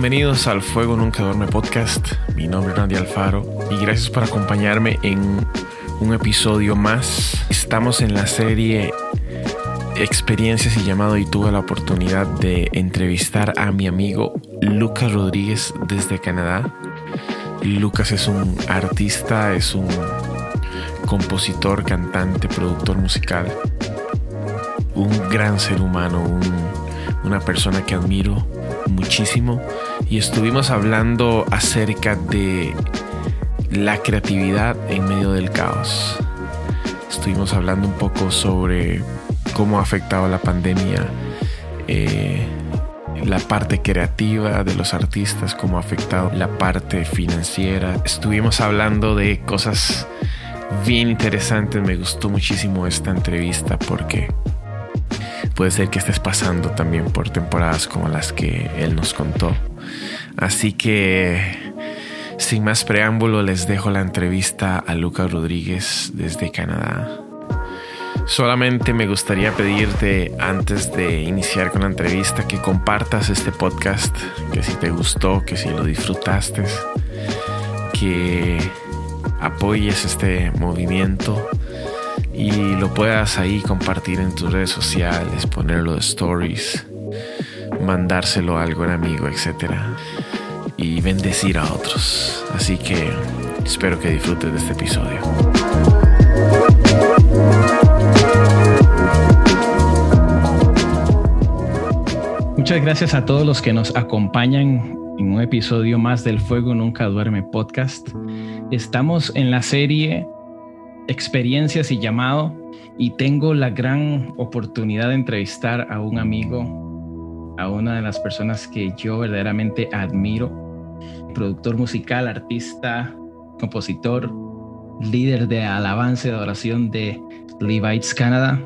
bienvenidos al Fuego Nunca Duerme podcast. Mi nombre es Randy Alfaro y gracias por acompañarme en un episodio más. Estamos en la serie Experiencias y llamado y tuve la oportunidad de entrevistar a mi amigo Lucas Rodríguez desde Canadá. Lucas es un artista, es un compositor, cantante, productor musical, un gran ser humano, una persona que admiro muchísimo y estuvimos hablando acerca de la creatividad en medio del caos. Estuvimos hablando un poco sobre cómo ha afectado la pandemia eh, la parte creativa de los artistas, cómo ha afectado la parte financiera. Estuvimos hablando de cosas bien interesantes. Me gustó muchísimo esta entrevista porque puede ser que estés pasando también por temporadas como las que él nos contó. Así que, sin más preámbulo, les dejo la entrevista a Lucas Rodríguez desde Canadá. Solamente me gustaría pedirte antes de iniciar con la entrevista que compartas este podcast, que si te gustó, que si lo disfrutaste, que apoyes este movimiento y lo puedas ahí compartir en tus redes sociales, ponerlo de stories, mandárselo a algún amigo, etc. Y bendecir a otros. Así que espero que disfrutes de este episodio. Muchas gracias a todos los que nos acompañan en un episodio más del Fuego Nunca Duerme podcast. Estamos en la serie experiencias y llamado y tengo la gran oportunidad de entrevistar a un amigo, a una de las personas que yo verdaderamente admiro, productor musical, artista, compositor, líder de alabanza y adoración de Levites Canada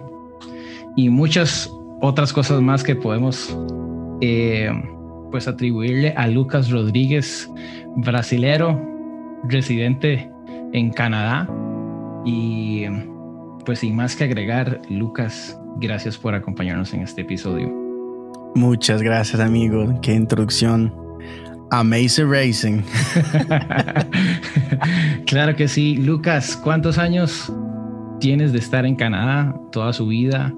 y muchas otras cosas más que podemos eh, pues atribuirle a Lucas Rodríguez, brasilero, residente en Canadá, y pues sin más que agregar, Lucas, gracias por acompañarnos en este episodio. Muchas gracias, amigo. Qué introducción. Amazing Racing. claro que sí. Lucas, ¿cuántos años tienes de estar en Canadá? ¿Toda su vida?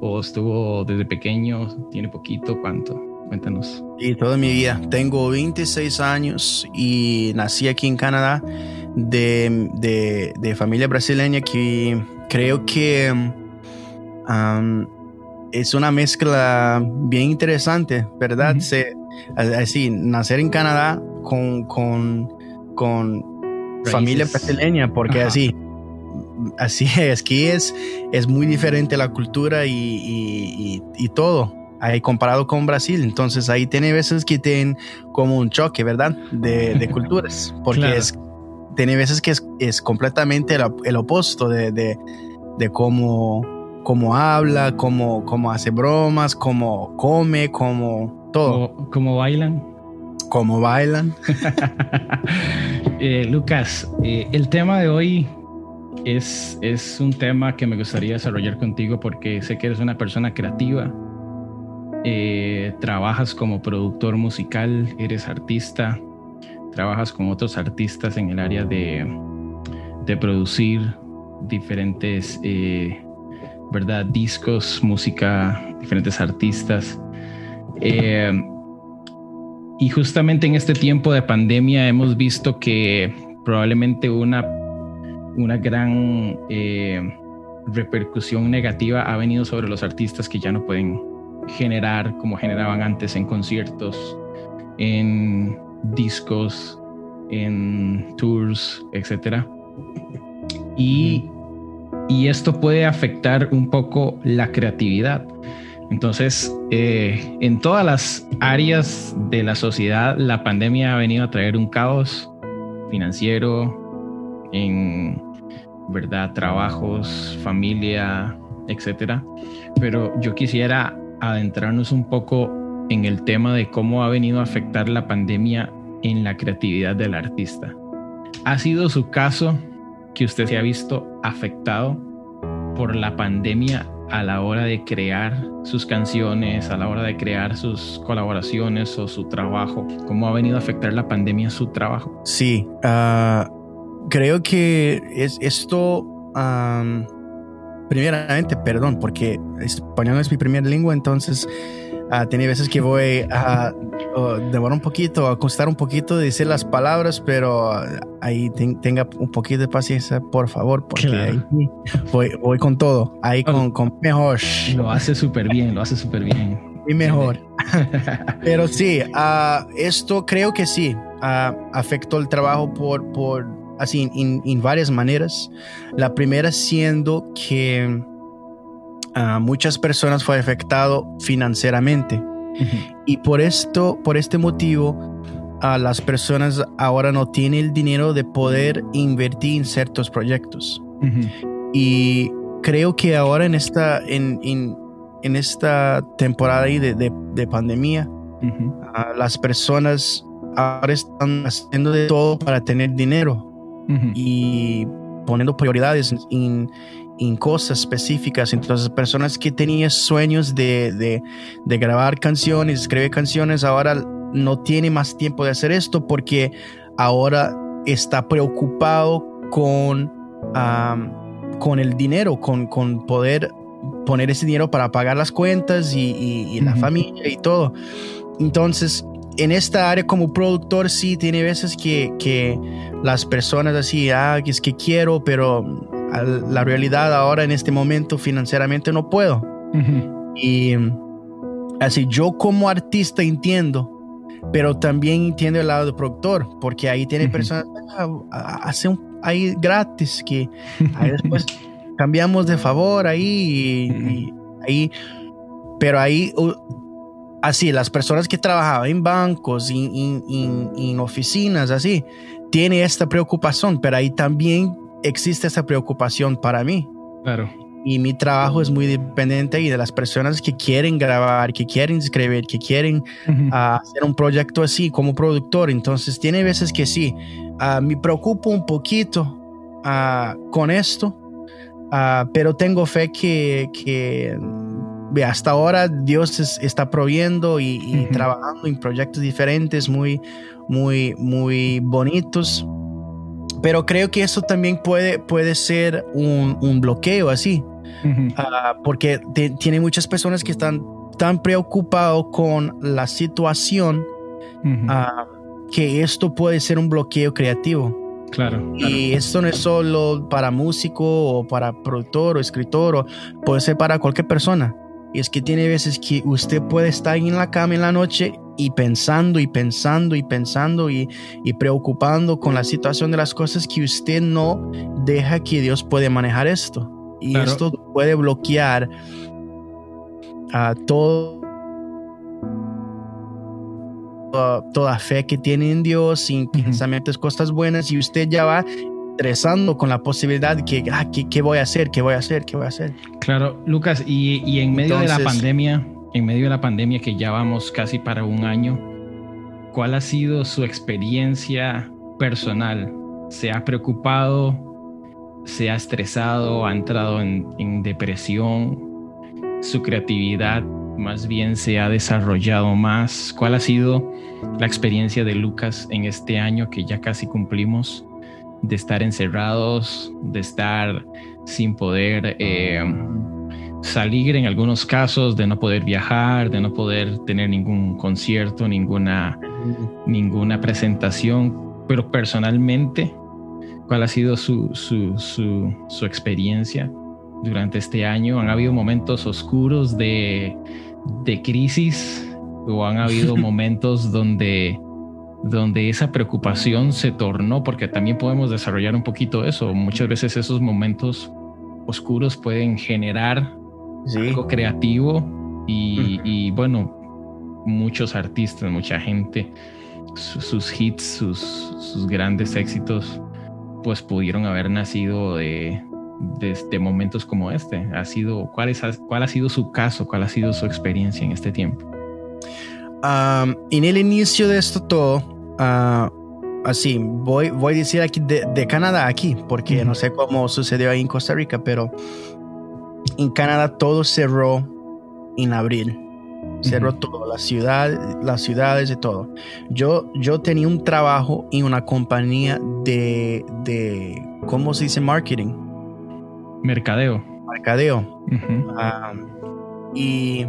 ¿O estuvo desde pequeño? ¿Tiene poquito? ¿Cuánto? Cuéntanos. Y toda mi vida. Tengo 26 años y nací aquí en Canadá de, de, familia brasileña que creo que es una mezcla bien interesante, ¿verdad? Así, nacer en Canadá con, con, con familia brasileña, porque así, así es, que es, es muy diferente la cultura y, y, todo. Ahí comparado con Brasil, entonces ahí tiene veces que tienen como un choque, ¿verdad? De, de culturas, porque es tiene veces que es, completamente el, opuesto de, de, cómo, cómo, habla, cómo, cómo, hace bromas, cómo come, cómo todo. ¿Cómo, bailan? Cómo bailan. Eh, Lucas, eh, el tema de hoy es, es un tema que me gustaría desarrollar contigo porque sé que eres una persona creativa. Eh, trabajas como productor musical, eres artista, trabajas con otros artistas en el área de, de producir diferentes, eh, ¿verdad? Discos, música, diferentes artistas. Eh, y justamente en este tiempo de pandemia hemos visto que probablemente una, una gran eh, repercusión negativa ha venido sobre los artistas que ya no pueden generar como generaban antes en conciertos, en discos, en tours, etc. Y, y esto puede afectar un poco la creatividad. Entonces, eh, en todas las áreas de la sociedad, la pandemia ha venido a traer un caos financiero, en verdad, trabajos, familia, etcétera. Pero yo quisiera adentrarnos un poco en el tema de cómo ha venido a afectar la pandemia en la creatividad del artista. ¿Ha sido su caso que usted se ha visto afectado por la pandemia a la hora de crear sus canciones, a la hora de crear sus colaboraciones o su trabajo? ¿Cómo ha venido a afectar la pandemia su trabajo? Sí, ah, creo que es esto, primeramente, perdón, porque español es mi primera lengua, entonces Uh, tiene veces que voy a demorar un poquito, a costar un poquito de decir las palabras, pero ahí tenga un poquito de paciencia, por favor, porque ahí voy, voy, con todo, ahí con, con mejor. Lo hace súper bien, lo hace súper bien. Y mejor. pero sí, uh, esto creo que sí, uh, afectó el trabajo por, por así, en varias maneras. La primera siendo que muchas personas fue afectado financieramente. Y por esto, por este motivo, a las personas ahora no tienen el dinero de poder invertir en ciertos proyectos. Y creo que ahora en esta, en, en, esta temporada de, de, pandemia, las personas ahora están haciendo de todo para tener dinero y poniendo prioridades en, en cosas específicas. Entonces, personas que tenían sueños de, de, grabar canciones, escribir canciones, ahora no tiene más tiempo de hacer esto porque ahora está preocupado con, con el dinero, con, con poder poner ese dinero para pagar las cuentas y, la familia y todo. Entonces, en esta área como productor sí tiene veces que, que las personas así, ah, es que quiero, pero la realidad ahora en este momento financieramente no puedo. Y así yo como artista entiendo, pero también entiendo el lado de productor, porque ahí tiene personas, ah, hace un, ahí gratis, que ahí después cambiamos de favor ahí, ahí, pero ahí, así, las personas que trabajaban en bancos, en, en oficinas, así, tiene esta preocupación, pero ahí también existe esa preocupación para mí. Claro. Y mi trabajo es muy dependiente y de las personas que quieren grabar, que quieren escribir, que quieren ah, hacer un proyecto así como productor. Entonces, tiene veces que sí, uh, me preocupo un poquito ah, con esto, pero tengo fe que, que hasta ahora Dios está proviendo y, y trabajando en proyectos diferentes muy, muy, muy bonitos. Pero creo que eso también puede, puede ser un, un bloqueo así, ah, porque tiene muchas personas que están tan preocupados con la situación ah, que esto puede ser un bloqueo creativo. Claro, Y esto no es solo para músico o para productor o escritor, o puede ser para cualquier persona. Y es que tiene veces que usted puede estar en la cama en la noche y pensando y pensando y pensando y, preocupando con la situación de las cosas que usted no deja que Dios puede manejar esto. Y esto puede bloquear a todo toda, fe que tiene en Dios, sin pensamientos, cosas buenas, y usted ya va estresando con la posibilidad que, ah, ¿qué, voy a hacer? ¿Qué voy a hacer? ¿Qué voy a hacer? Claro, Lucas, y, en medio de la pandemia, en medio de la pandemia que ya vamos casi para un año, ¿cuál ha sido su experiencia personal? ¿Se ha preocupado? ¿Se ha estresado? ¿Ha entrado en, depresión? ¿Su creatividad más bien se ha desarrollado más? ¿Cuál ha sido la experiencia de Lucas en este año que ya casi cumplimos? De estar encerrados, de estar sin poder eh, salir en algunos casos, de no poder viajar, de no poder tener ningún concierto, ninguna, ninguna presentación, pero personalmente, ¿cuál ha sido su, su, su, su experiencia durante este año? ¿Han habido momentos oscuros de, de crisis o han habido momentos donde donde esa preocupación se tornó, porque también podemos desarrollar un poquito eso. Muchas veces esos momentos oscuros pueden generar algo creativo y, bueno, muchos artistas, mucha gente, sus hits, sus, sus, grandes éxitos, pues pudieron haber nacido de, de, momentos como este. Ha sido, ¿cuál, es, ¿Cuál ha sido su caso? ¿Cuál ha sido su experiencia en este tiempo? En el inicio de esto todo, ah, así, voy, voy a decir aquí de, Canadá, aquí, porque no sé cómo sucedió ahí en Costa Rica, pero en Canadá todo cerró en abril. Cerró todo, la ciudad, las ciudades y todo. Yo, yo tenía un trabajo en una compañía de, de ¿cómo se dice? Marketing. Mercadeo. Mercadeo. Y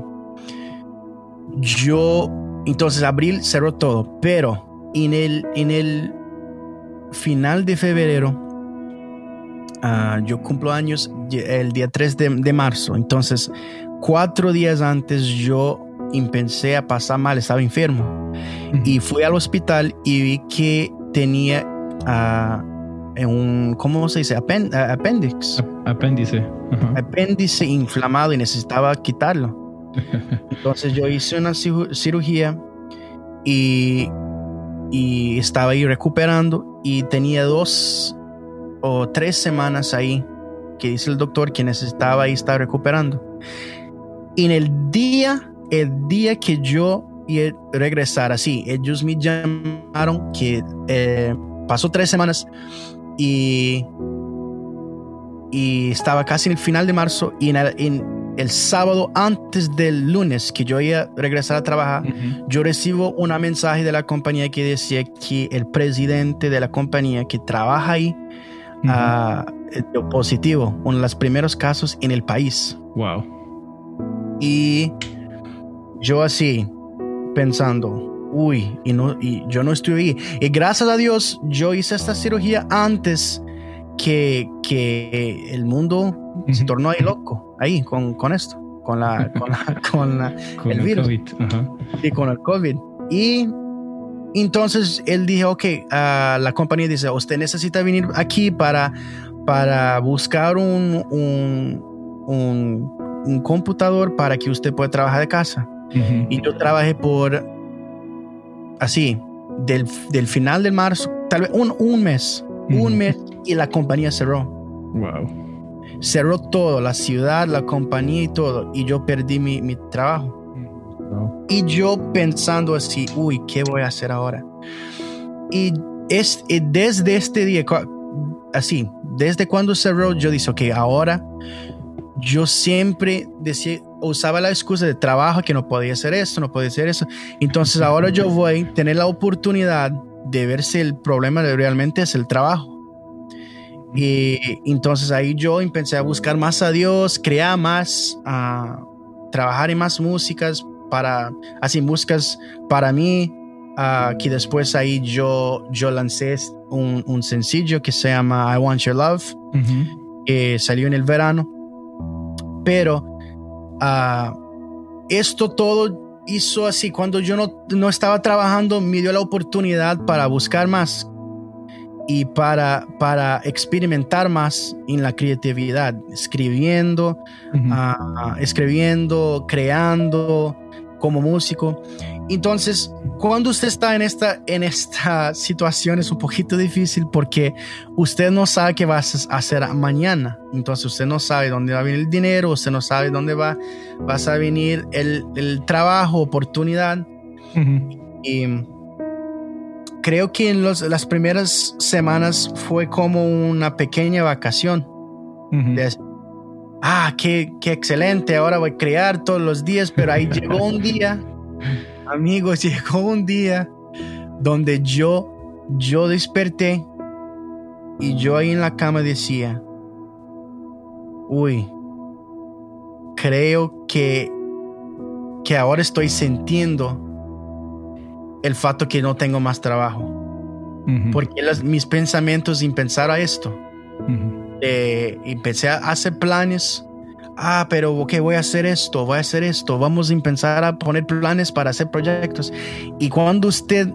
yo, entonces abril cerró todo, pero en el, en el final de febrero, ah, yo cumplo años el día 3 de, marzo, entonces cuatro días antes yo empecé a pasar mal, estaba enfermo y fui al hospital y vi que tenía uh, un, ¿cómo se dice? apéndice. Apéndice. Apéndice inflamado y necesitaba quitarlo. Entonces yo hice una cirugía y, y estaba ahí recuperando y tenía dos o tres semanas ahí que dice el doctor que necesitaba ahí estar recuperando. Y en el día, el día que yo iba a regresar así, ellos me llamaron que eh, pasó tres semanas y, y estaba casi en el final de marzo y en, en el sábado antes del lunes que yo iba a regresar a trabajar, yo recibo un mensaje de la compañía que decía que el presidente de la compañía que trabaja ahí uh, dio positivo, uno de los primeros casos en el país. Wow. Y yo así pensando, uy, y, no, y yo no estuve ahí. Y gracias a Dios, yo hice esta cirugía antes que, que el mundo se tornó ahí loco, ahí, con, con esto, con la, con, la, con, la, el, virus. Y con el COVID. Y entonces él dijo, ok, uh, la compañía dice, usted necesita venir aquí para, para buscar un, un, un, un computador para que usted pueda trabajar de casa. Y yo trabajé por, así, del, del final de marzo, tal vez un, un mes, un mes y la compañía cerró. Wow cerró todo, la ciudad, la compañía y todo, y yo perdí mi, mi trabajo. Y yo pensando así, uy, ¿qué voy a hacer ahora? Y es, desde este día, así, desde cuando cerró, yo dije, ok, ahora yo siempre decía, usaba la excusa de trabajo que no podía hacer esto, no podía hacer eso. Entonces ahora yo voy a tener la oportunidad de ver si el problema realmente es el trabajo. Y entonces ahí yo empecé a buscar más a Dios, crear más, a trabajar en más músicas para, así músicas para mí, que después ahí yo, yo lancé un, un, sencillo que se llama I Want Your Love, que salió en el verano. Pero esto todo hizo así, cuando yo no, no estaba trabajando, me dio la oportunidad para buscar más y para, para experimentar más en la creatividad, escribiendo, ah, escribiendo, creando como músico. Entonces, cuando usted está en esta, en esta situación es un poquito difícil porque usted no sabe qué va a hacer mañana. Entonces, usted no sabe dónde va a venir el dinero, usted no sabe dónde va, va a venir el, el trabajo, oportunidad. Y creo que en las primeras semanas fue como una pequeña vacación. ah, qué, qué excelente, ahora voy a crear todos los días, pero ahí llegó un día, amigos, llegó un día donde yo, yo desperté y yo ahí en la cama decía, uy, creo que, que ahora estoy sintiendo el fato que no tengo más trabajo. Porque mis pensamientos en pensar a esto. Eh, empecé a hacer planes. Ah, pero ok, voy a hacer esto, voy a hacer esto. Vamos a empezar a poner planes para hacer proyectos. Y cuando usted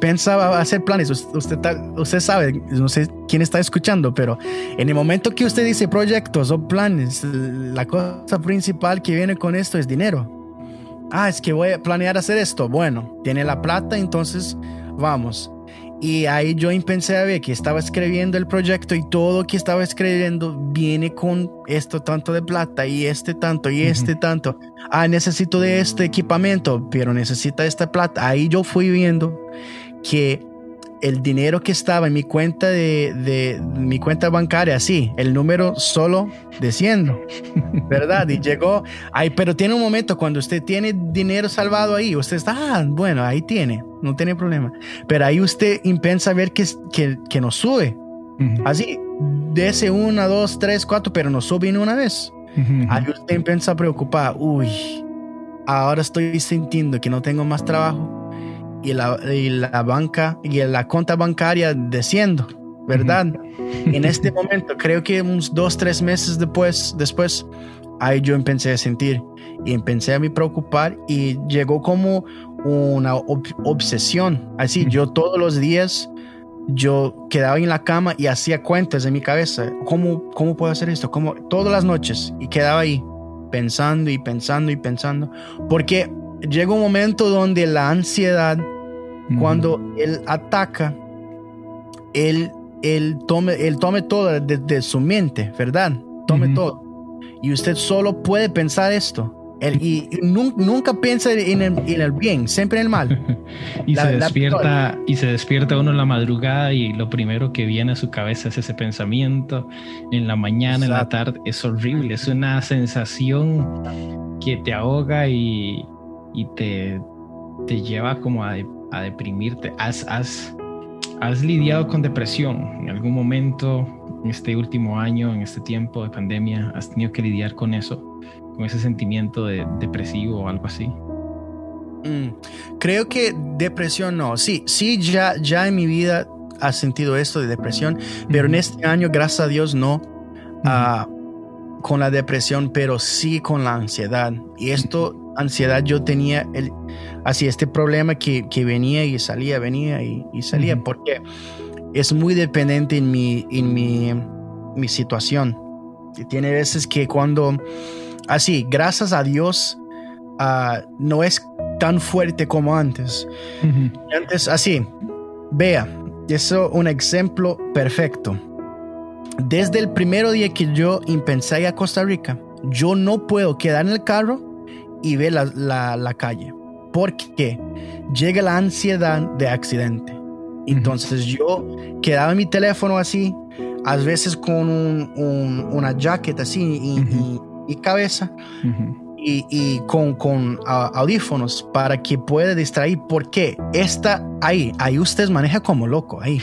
pensaba hacer planes, usted, usted sabe, no sé quién está escuchando, pero en el momento que usted dice proyectos o planes, la cosa principal que viene con esto es dinero ah, es que voy a planear hacer esto. Bueno, tiene la plata, entonces vamos. Y ahí yo empecé a ver que estaba escribiendo el proyecto y todo que estaba escribiendo viene con esto tanto de plata y este tanto y este tanto. Ah, necesito de este equipamiento, pero necesita esta plata. Ahí yo fui viendo que el dinero que estaba en mi cuenta de, de mi cuenta bancaria, así, el número solo desciendo, ¿verdad? Y llegó, ay, pero tiene un momento cuando usted tiene dinero salvado ahí, usted está, ah, bueno, ahí tiene, no tiene problema. Pero ahí usted empieza a ver que, que, que nos sube, así, de ese una, dos, tres, cuatro, pero nos sube en una vez. Ahí usted empieza a preocupar, uy, ahora estoy sintiendo que no tengo más trabajo y la, y la banca y la cuenta bancaria desciendo, ¿verdad? En este momento, creo que unos dos, tres meses después, después, ahí yo empecé a sentir y empecé a me preocupar y llegó como una obsesión. Así, yo todos los días, yo quedaba en la cama y hacía cuentas en mi cabeza. ¿Cómo, cómo puedo hacer esto? ¿Cómo? Todas las noches y quedaba ahí pensando y pensando y pensando. Porque llega un momento donde la ansiedad cuando él ataca, él, él, tome, él tome todo desde su mente, ¿verdad? Tome todo. Y usted solo puede pensar esto. y, nunca, piensa en el, bien, siempre en el mal. y, se despierta, y se despierta uno en la madrugada y lo primero que viene a su cabeza es ese pensamiento. En la mañana, en la tarde, es horrible. Es una sensación que te ahoga y, y te, te lleva como a a deprimirte. ¿Has, has, has lidiado con depresión en algún momento en este último año, en este tiempo de pandemia? ¿Has tenido que lidiar con eso? ¿Con ese sentimiento de depresivo o algo así? Mm, creo que depresión no. Sí, sí, ya, ya en mi vida has sentido esto de depresión, pero en este año, gracias a Dios, no. Ah, con la depresión, pero sí con la ansiedad. Y esto, ansiedad, yo tenía el, así este problema que, que venía y salía, venía y, salía, porque es muy dependiente en mi, en mi, mi situación. Y tiene veces que cuando, así, gracias a Dios, uh, no es tan fuerte como antes. Antes, así, vea, eso es un ejemplo perfecto. Desde el primer día que yo empecé a Costa Rica, yo no puedo quedar en el carro y ver la, la, la calle porque llega la ansiedad de accidente. Entonces yo quedaba en mi teléfono así, a veces con un, una jacket así y, cabeza y, con, con audífonos para que pueda distraer porque está ahí, ahí usted maneja como loco, ahí.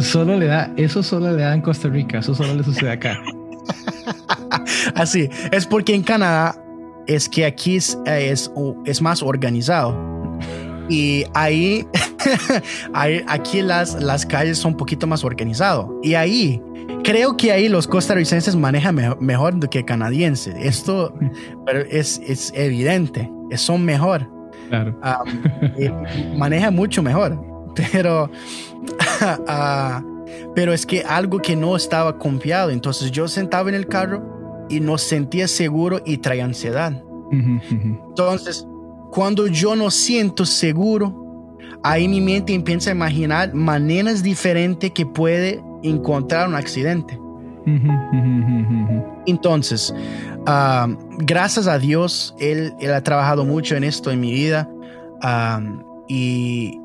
solo, le da, eso solo le da en Costa Rica, eso solo le sucede acá. Así, es porque en Canadá es que aquí es, es, más organizado. Y ahí, aquí las, las calles son un poquito más organizadas. Y ahí, creo que ahí los costarricenses manejan mejor, que canadienses. Esto pero es, es evidente, son mejor. Claro. maneja mucho mejor. Pero, ah, pero es que algo que no estaba confiado. Entonces yo sentaba en el carro y no sentía seguro y traía ansiedad. Entonces, cuando yo no siento seguro, ahí mi mente empieza a imaginar maneras diferentes que puede encontrar un accidente. Entonces, ah, gracias a Dios, él, él, ha trabajado mucho en esto en mi vida ah, y,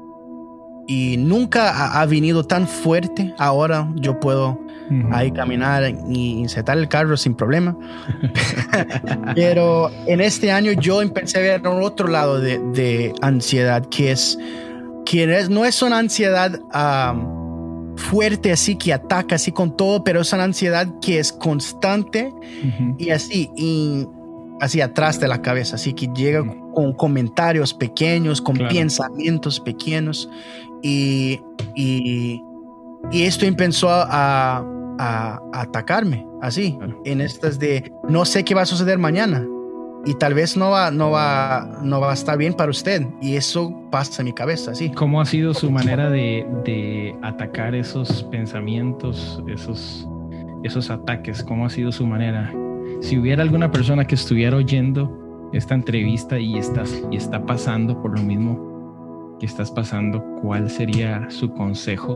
y nunca ha, ha, venido tan fuerte. Ahora yo puedo ahí caminar y insertar el carro sin problema. Pero en este año yo empecé a ver otro lado de, de ansiedad, que es que no es una ansiedad fuerte así que ataca así con todo, pero es una ansiedad que es constante y así, y así atrás de la cabeza, así que llega con comentarios pequeños, con pensamientos pequeños y, y, y esto empezó a, a, atacarme, así, en estas de no sé qué va a suceder mañana y tal vez no va, no va, no va a estar bien para usted y eso pasa en mi cabeza, así. ¿Cómo ha sido su manera de, de atacar esos pensamientos, esos, esos ataques? ¿Cómo ha sido su manera? Si hubiera alguna persona que estuviera oyendo esta entrevista y estás y está pasando por lo mismo que estás pasando, ¿cuál sería su consejo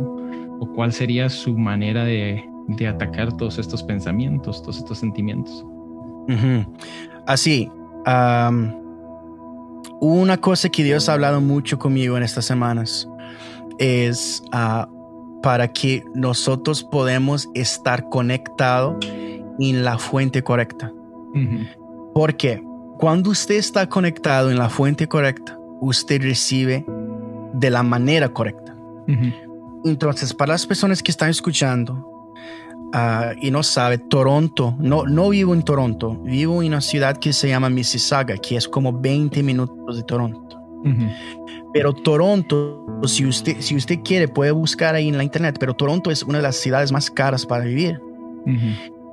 o cuál sería su manera de de atacar todos estos pensamientos, todos estos sentimientos. Así, una cosa que Dios ha hablado mucho conmigo en estas semanas. Es ah, para que nosotros podemos estar conectados en la fuente correcta. Porque cuando usted está conectado en la fuente correcta, usted recibe de la manera correcta. Entonces, para las personas que están escuchando ah, y no saben, Toronto, no, no vivo en Toronto, vivo en una ciudad que se llama Mississauga, que es como 20 minutos de Toronto. Pero Toronto, si usted, si usted quiere, puede buscar ahí en la internet, pero Toronto es una de las ciudades más caras para vivir.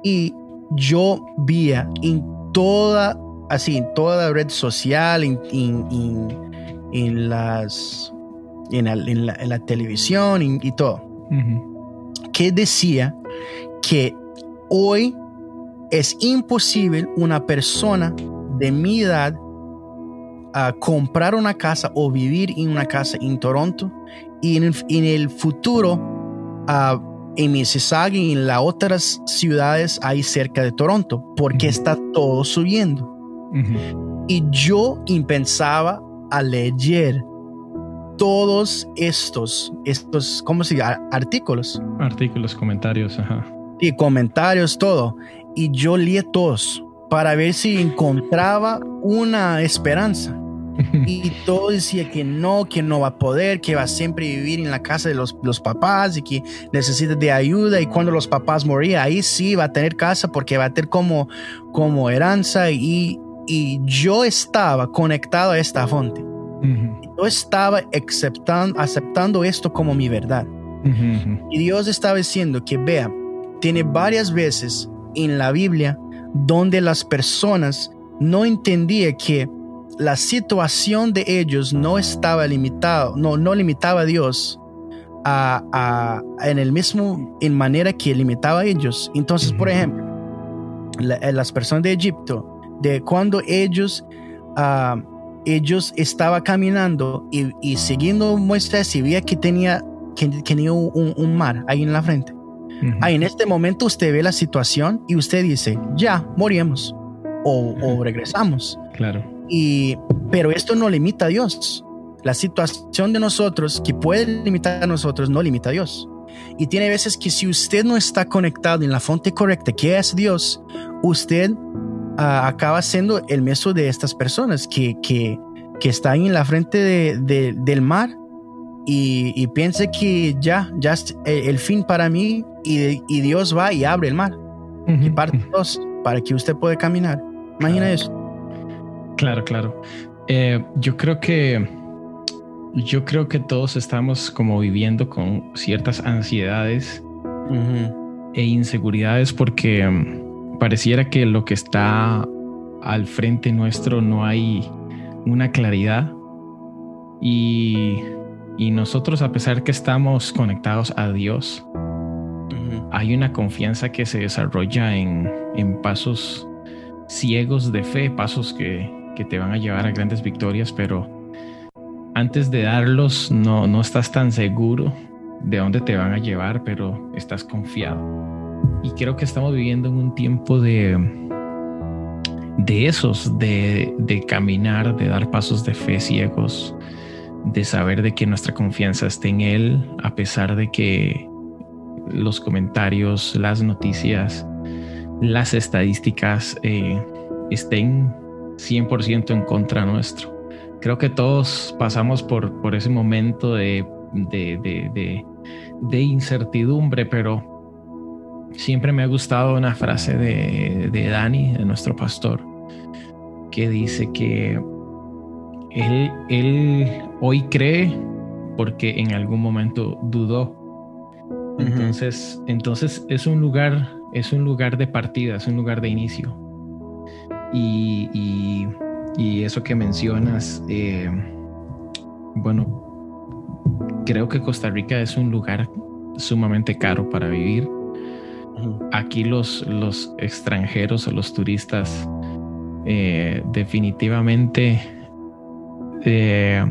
Y yo vi en toda, así, en toda la red social, en, en, las, en, la, televisión y, todo, que decía que hoy es imposible una persona de mi edad a comprar una casa o vivir en una casa en Toronto y en el, futuro en Mississauga y en las otras ciudades ahí cerca de Toronto porque está todo subiendo. Y yo pensaba a leer todos estos, estos, ¿cómo se llama? Artículos. Artículos, comentarios, ajá. Y comentarios, todo. Y yo leí todos para ver si encontraba una esperanza. Y todo decía que no, que no va a poder, que va a siempre vivir en la casa de los, los papás y que necesita de ayuda y cuando los papás morían, ahí sí va a tener casa porque va a tener como, como heranza y, y yo estaba conectado a esta fuente. Yo estaba aceptando, aceptando esto como mi verdad. Y Dios estaba diciendo que, vea, tiene varias veces en la Biblia donde las personas no entendían que la situación de ellos no estaba limitado, no, no limitaba a Dios a, en el mismo, en manera que limitaba a ellos. Entonces, por ejemplo, eh, las personas de Egipto, de cuando ellos, uh, ellos estaban caminando y, siguiendo muestras y veía que tenía, que, tenía un, mar ahí en la frente. Ahí en este momento usted ve la situación y usted dice, ya, morimos o, o regresamos. Claro. Y, pero esto no limita a Dios. La situación de nosotros que puede limitar a nosotros no limita a Dios. Y tiene veces que si usted no está conectado en la fuente correcta, que es Dios, usted ah, acaba siendo el meso de estas personas que, que, que están en la frente de, del mar y, y piensa que ya, ya es el, fin para mí y, y, Dios va y abre el mar y parte dos para que usted pueda caminar. Imagina eso. Claro, claro. Eh, yo creo que yo creo que todos estamos como viviendo con ciertas ansiedades e inseguridades porque mm, pareciera que lo que está al frente nuestro no hay una claridad y, nosotros a pesar que estamos conectados a Dios, hay una confianza que se desarrolla en, en pasos ciegos de fe, pasos que, que te van a llevar a grandes victorias, pero antes de darlos no, no estás tan seguro de dónde te van a llevar, pero estás confiado. Y creo que estamos viviendo en un tiempo de, de esos, de, de caminar, de dar pasos de fe ciegos, de saber de que nuestra confianza está en Él, a pesar de que los comentarios, las noticias, las estadísticas eh, estén 100% en contra nuestro. Creo que todos pasamos por, por ese momento de, de, incertidumbre, pero siempre me ha gustado una frase de, Dani, de nuestro pastor, que dice que él, él hoy cree porque en algún momento dudó. Entonces, entonces es un lugar, es un lugar de partida, es un lugar de inicio. Y, eso que mencionas, eh, bueno, creo que Costa Rica es un lugar sumamente caro para vivir. Aquí los, los extranjeros o los turistas eh, definitivamente eh,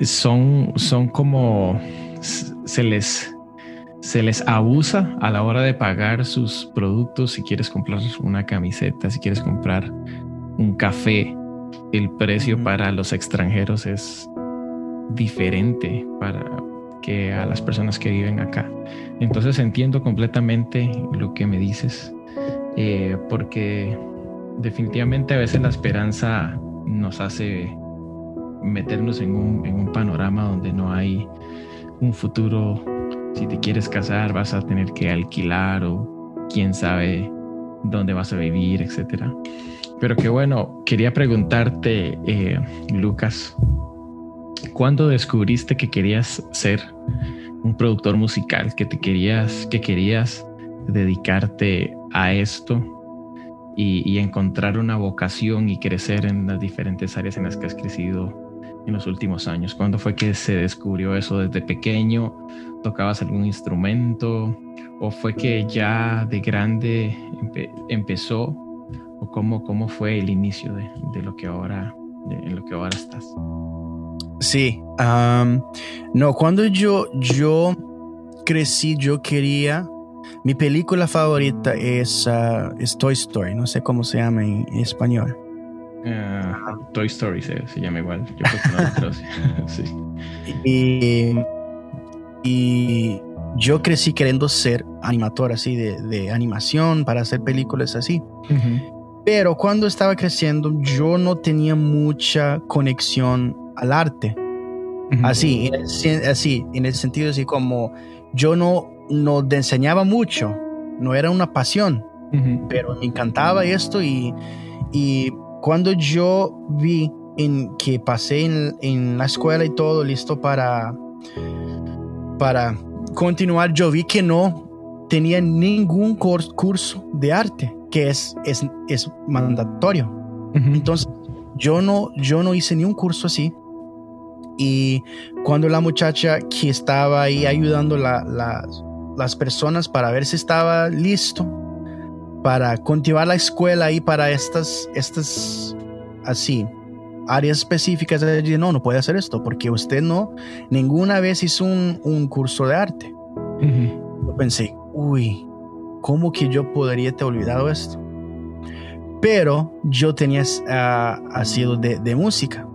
son, son como se les se les abusa a la hora de pagar sus productos. Si quieres comprar una camiseta, si quieres comprar un café, el precio para los extranjeros es diferente para que a las personas que viven acá. Entonces entiendo completamente lo que me dices, eh, porque definitivamente a veces la esperanza nos hace meternos en un, en un panorama donde no hay un futuro. Si te quieres casar vas a tener que alquilar o quién sabe dónde vas a vivir, etcétera. Pero que bueno, quería preguntarte, eh, Lucas, ¿cuándo descubriste que querías ser un productor musical, que te querías, que querías dedicarte a esto y, y, encontrar una vocación y crecer en las diferentes áreas en las que has crecido en los últimos años? ¿Cuándo fue que se descubrió eso desde pequeño? ¿Tocabas algún instrumento? ¿O fue que ya de grande empezó? ¿O cómo, cómo fue el inicio de, de lo que ahora, en lo que ahora estás? Sí, no, cuando yo, yo crecí, yo quería, mi película favorita es, uh, es Toy Story, no sé cómo se llama en, español. Uh, Toy Story se, se, llama igual, yo creo que no, sí. Y, y, yo crecí queriendo ser animador así de, de animación para hacer películas así. Uh -huh. Pero cuando estaba creciendo yo no tenía mucha conexión al arte. Uh -huh. Así, en el, así, en el sentido así como yo no, no enseñaba mucho, no era una pasión, uh -huh. pero me encantaba esto y, y cuando yo vi en que pasé en, en, la escuela y todo listo para, para continuar, yo vi que no tenía ningún curso de arte, que es, es, es mandatorio. Uh -huh. Entonces, yo no, yo no hice ni un curso así. Y cuando la muchacha que estaba ahí ayudando la, la, las personas para ver si estaba listo para continuar la escuela y para estas, estas así, áreas específicas, ella no, no puede hacer esto porque usted no, ninguna vez hizo un, un curso de arte. Uh -huh. Yo pensé, uy, ¿cómo que yo podría te olvidado esto? Pero yo tenía uh, sido de, de música.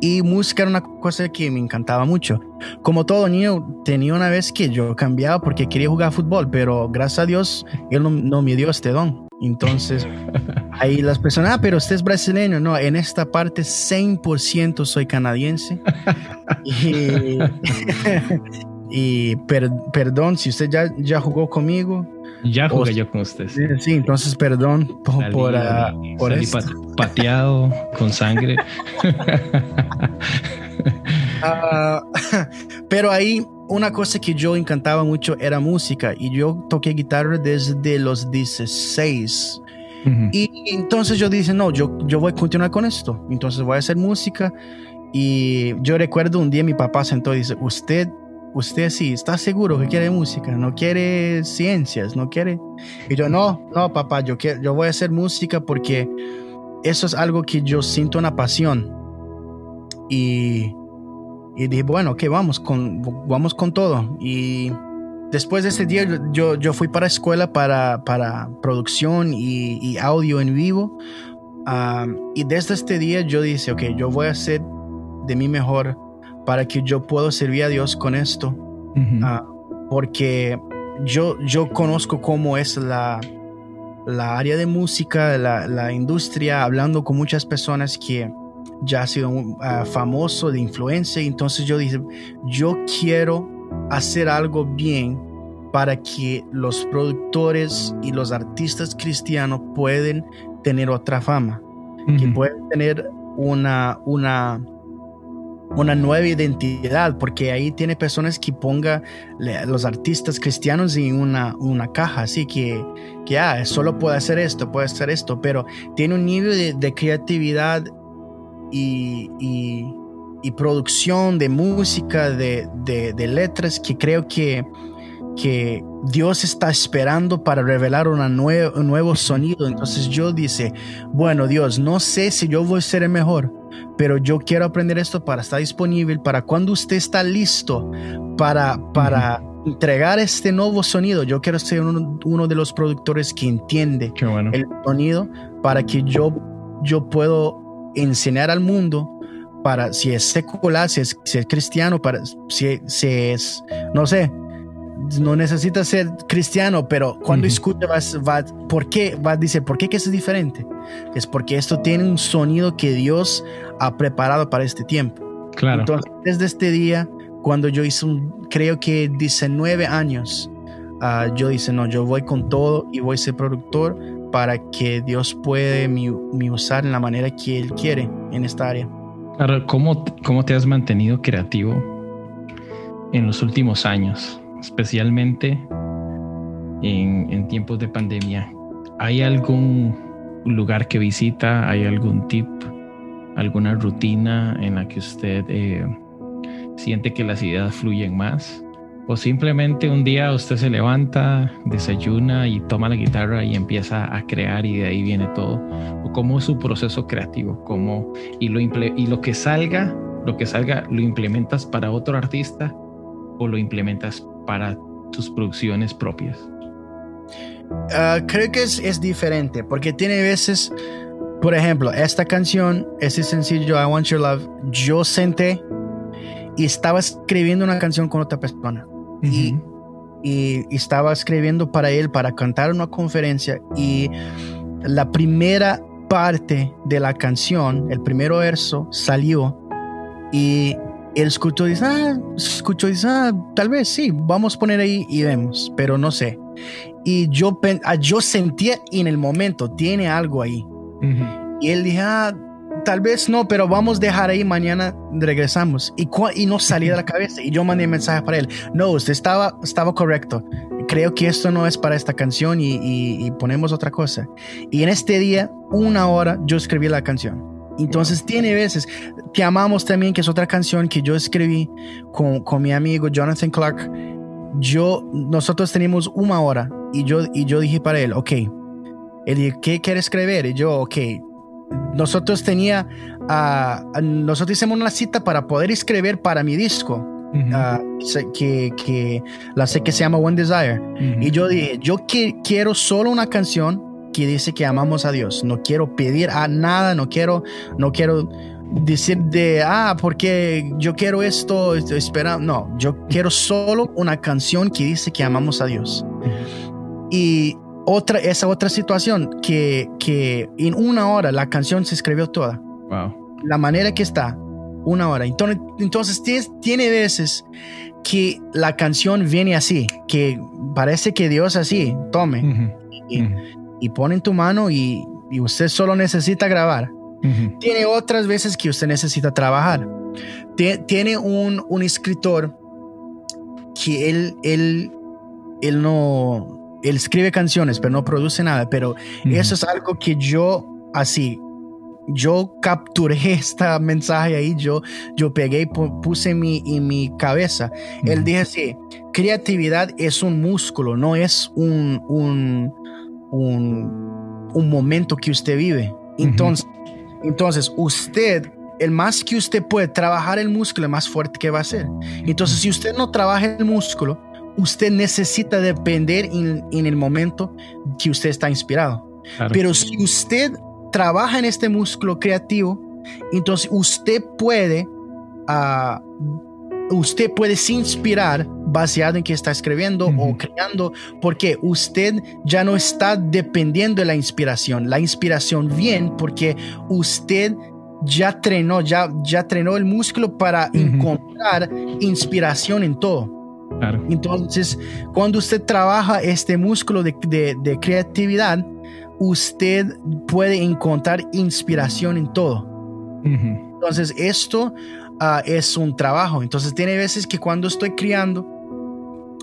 Y música era una cosa que me encantaba mucho. Como todo niño, tenía una vez que yo cambiaba porque quería jugar fútbol, pero gracias a Dios, Él no, no me dio este don. Entonces, ahí las personas, ah, pero usted es brasileño. No, en esta parte 100% soy canadiense. y, y per, perdón si usted ya, ya jugó conmigo. Ya jugué o, yo con usted. Sí, sí entonces perdón por, salí, por, uh, por salí pateado con sangre. uh, pero ahí una cosa que yo encantaba mucho era música y yo toqué guitarra desde los 16. Uh -huh. Y entonces yo dije, no, yo, yo voy a continuar con esto. Entonces voy a hacer música. Y yo recuerdo un día mi papá sentó y dice, usted usted sí está seguro que quiere música, no quiere ciencias, no quiere. Y yo, no, no, papá, yo, quiero, yo voy a hacer música porque eso es algo que yo siento una pasión. Y, y dije, bueno, ok, vamos con, vamos con todo. Y después de ese día yo, yo fui para escuela para, para producción y, audio en vivo. Um, y desde este día yo dije, ok, yo voy a hacer de mi mejor para que yo pueda servir a Dios con esto. Uh -huh. uh, porque yo, yo conozco cómo es la, la área de música, la, la, industria, hablando con muchas personas que ya ha sido uh, famoso de influencia. Entonces yo dije, yo quiero hacer algo bien para que los productores y los artistas cristianos pueden tener otra fama, uh -huh. que pueden tener una, una, una nueva identidad, porque ahí tiene personas que ponga los artistas cristianos en una, una caja, así que, que ah, solo puede hacer esto, puede hacer esto, pero tiene un nivel de, creatividad y, y, producción de música, de, de, de letras, que creo que, que Dios está esperando para revelar una nue un nuevo sonido. Entonces yo dice, bueno Dios, no sé si yo voy a ser el mejor, pero yo quiero aprender esto para estar disponible, para cuando usted está listo para, para uh -huh. entregar este nuevo sonido. Yo quiero ser uno, uno de los productores que entiende bueno. el sonido para que yo, yo puedo enseñar al mundo para si es secular, si es, si es cristiano, para si, si es, no sé, no necesita ser cristiano, pero cuando escucha va, ¿por qué? Va a decir, ¿por qué que es diferente? Es porque esto tiene un sonido que Dios ha preparado para este tiempo. Claro. Entonces, desde este día, cuando yo hice un, creo que 19 años, ah, yo dije, no, yo voy con todo y voy a ser productor para que Dios puede me, usar en la manera que Él quiere en esta área. Claro, ¿cómo, cómo te has mantenido creativo en los últimos años? Especialmente en, tiempos de pandemia. ¿Hay algún lugar que visita? ¿Hay algún tip? ¿Alguna rutina en la que usted eh, siente que las ideas fluyen más? ¿O simplemente un día usted se levanta, desayuna y toma la guitarra y empieza a crear y de ahí viene todo? ¿O cómo es su proceso creativo? ¿Cómo, y, lo y lo que salga, lo que salga, lo implementas para otro artista o lo implementas para tus producciones propias? Ah, creo que es, es, diferente porque tiene veces, por ejemplo, esta canción, ese sencillo I Want Your Love, yo senté y estaba escribiendo una canción con otra persona y, y, estaba escribiendo para él para cantar una conferencia y la primera parte de la canción, el primer verso salió y él escuchó dice, ah, escuchó dice, ah, tal vez sí, vamos a poner ahí y vemos, pero no sé. Y yo, ah, yo sentía en el momento, tiene algo ahí. Y él dijo, ah, tal vez no, pero vamos a dejar ahí, mañana regresamos. Y, y no salía de la cabeza. Y yo mandé un mensaje para él, no, usted estaba, estaba correcto. Creo que esto no es para esta canción y, y ponemos otra cosa. Y en este día, una hora, yo escribí la canción. Entonces tiene veces, Te Amamos también, que es otra canción que yo escribí con, con mi amigo Jonathan Clark. Yo, nosotros teníamos una hora y yo, y yo dije para él, ok, él dijo, ¿qué quiere escribir? Y yo, ok, nosotros tenía, uh, nosotros hicimos una cita para poder escribir para mi disco. Uh, que, que la sé que se llama One Desire y yo dije yo quiero solo una canción que dice que amamos a Dios. No quiero pedir a nada, no quiero, no quiero decir de, ah, porque yo quiero esto, espera. No, yo quiero solo una canción que dice que amamos a Dios. Y otra, esa otra situación que, que en una hora la canción se escribió toda. Wow. La manera que está, una hora. Entonces, entonces tiene, tiene veces que la canción viene así, que parece que Dios así, tome y pone en tu mano y, usted solo necesita grabar. Tiene otras veces que usted necesita trabajar. Tiene un, un escritor que él, él, él no, él escribe canciones, pero no produce nada. Pero eso es algo que yo, así, yo capturé este mensaje ahí, yo, yo pegué y puse mi, en mi cabeza. Él dice así, creatividad es un músculo, no es un, un, un, un momento que usted vive. Entonces, entonces, usted, el más que usted puede trabajar el músculo, el más fuerte que va a ser. Entonces, si usted no trabaja el músculo, usted necesita depender en, en el momento que usted está inspirado. Pero si usted trabaja en este músculo creativo, entonces usted puede uh, usted puede se inspirar basado en que está escribiendo o creando, porque usted ya no está dependiendo de la inspiración. La inspiración viene porque usted ya trenó, ya, ya trenó el músculo para encontrar inspiración en todo. Entonces, cuando usted trabaja este músculo de, de creatividad, usted puede encontrar inspiración en todo. Entonces, esto Ah, es un trabajo. Entonces tiene veces que cuando estoy criando,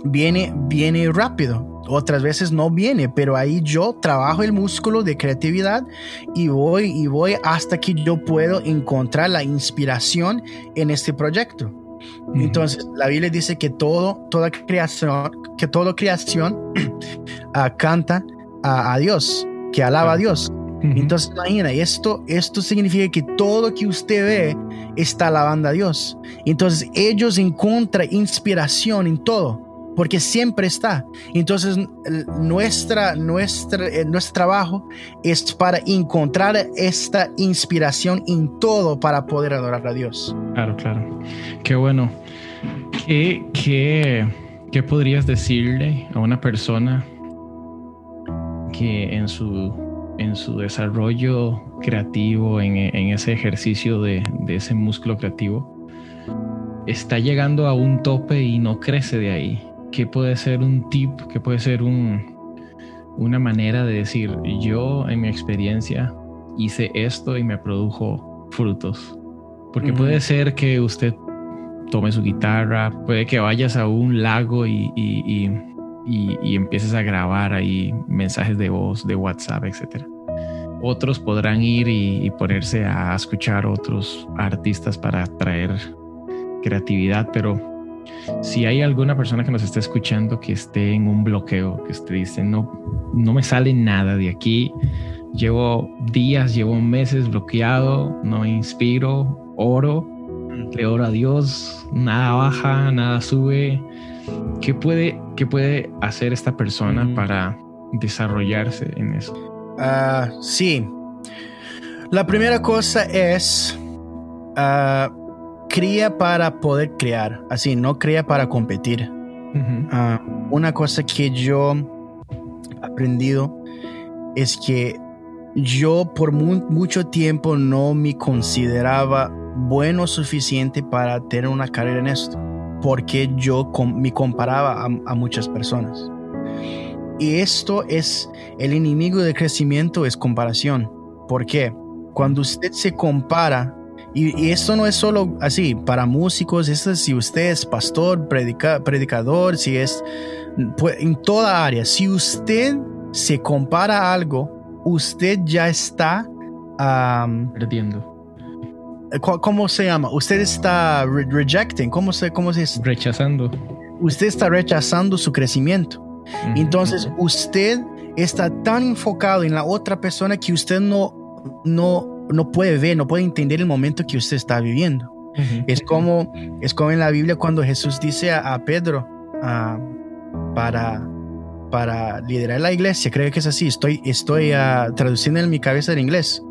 viene, viene rápido. Otras veces no viene, pero ahí yo trabajo el músculo de creatividad y voy y voy hasta que yo puedo encontrar la inspiración en este proyecto. Entonces, la Biblia dice que todo, toda creación, que toda creación ah, canta a Dios, que alaba a Dios. Entonces, imagina, esto, esto significa que todo que usted ve está alabando a Dios. Entonces, ellos encuentran inspiración en todo. Porque siempre está. Entonces, eh, nuestro trabajo es para encontrar esta inspiración en todo para poder adorar a Dios. Claro, claro. Qué bueno. ¿Qué, qué, qué podrías decirle a una persona que en su, en su desarrollo creativo, en, en ese ejercicio de, de ese músculo creativo, está llegando a un tope y no crece de ahí. ¿Qué puede ser un tip? ¿Qué puede ser un, una manera de decir, yo en mi experiencia hice esto y me produjo frutos? Porque puede ser que usted tome su guitarra, puede que vayas a un lago y, y, y, empieces a grabar ahí mensajes de voz, de WhatsApp, etc. Otros podrán ir y, ponerse a escuchar otros artistas para traer creatividad, pero si hay alguna persona que nos esté escuchando que esté en un bloqueo, que esté dice, no, no me sale nada de aquí, llevo días, llevo meses bloqueado, no inspiro, oro, le oro a Dios, nada baja, nada sube. ¿Qué puede, qué puede hacer esta persona para desarrollarse en eso? Ah, sí. La primera cosa es uh, cría para poder crear, así, no cría para competir. Ah, una cosa que yo he aprendido es que yo por mucho tiempo no me consideraba bueno suficiente para tener una carrera en esto, porque yo me comparaba a, muchas personas. Y esto es el enemigo del crecimiento, es comparación. ¿Por qué? Cuando usted se compara y, esto no es solo así, para músicos, esto es si usted es pastor, predicador, si es pues, en toda área, si usted se compara a algo, usted ya está perdiendo. ¿Cómo se llama? Usted está rejecting, ¿cómo se, cómo se Rechazando. Usted está rechazando su crecimiento. Entonces, usted está tan enfocado en la otra persona que usted no, no no puede ver, no puede entender el momento que usted está viviendo. Es como es como en la Biblia cuando Jesús dice a, Pedro ah, para para liderar la iglesia, creo que es así, estoy, estoy uh, traduciendo en mi cabeza en inglés,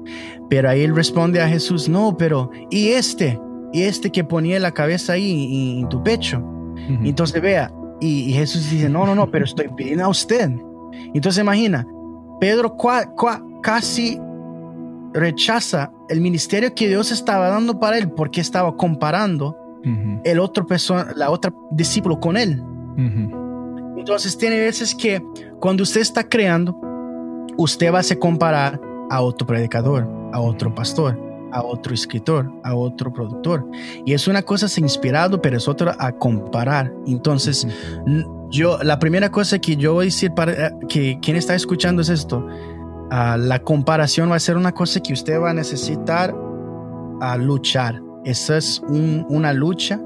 pero ahí él responde a Jesús, no, pero ¿y este? ¿Y este que ponía la cabeza ahí en, tu pecho? Entonces vea, y, Jesús dice, no, no, no, pero estoy pidiendo a usted. Entonces imagina, Pedro casi rechaza el ministerio que Dios estaba dando para él porque estaba comparando el otro persona, la otra discípulo con él. Entonces tiene veces que cuando usted está creando, usted va a se comparar a otro predicador, a otro pastor, a otro escritor, a otro productor. Y es una cosa es inspirado, pero es otra a comparar. Entonces, yo, la primera cosa que yo voy a decir para eh, que quien está escuchando es esto la comparación va a ser una cosa que usted va a necesitar a luchar. Esa es una lucha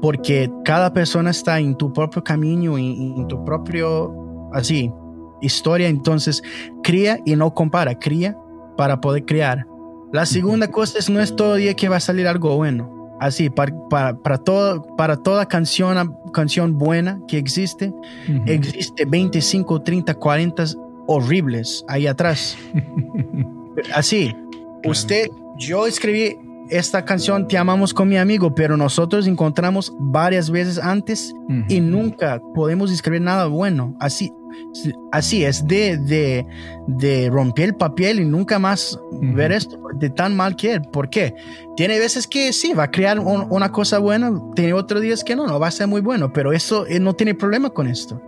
porque cada persona está en tu propio camino, en, en tu propio, así, historia. Entonces, cría y no compara, cría para poder crear. La segunda cosa es no es todo día que va a salir algo bueno. Así, para, para, todo, para toda canción, canción buena que existe, existe 25, 30, 40 horribles ahí atrás. Así, usted, yo escribí esta canción Te amamos con mi amigo, pero nosotros encontramos varias veces antes y nunca podemos escribir nada bueno. Así, así es de, de, de, romper el papel y nunca más ver esto de tan mal que es. ¿Por qué? Tiene veces que sí, va a crear una cosa buena, tiene otros días que no, no va a ser muy bueno, pero eso eh, no tiene problema con esto.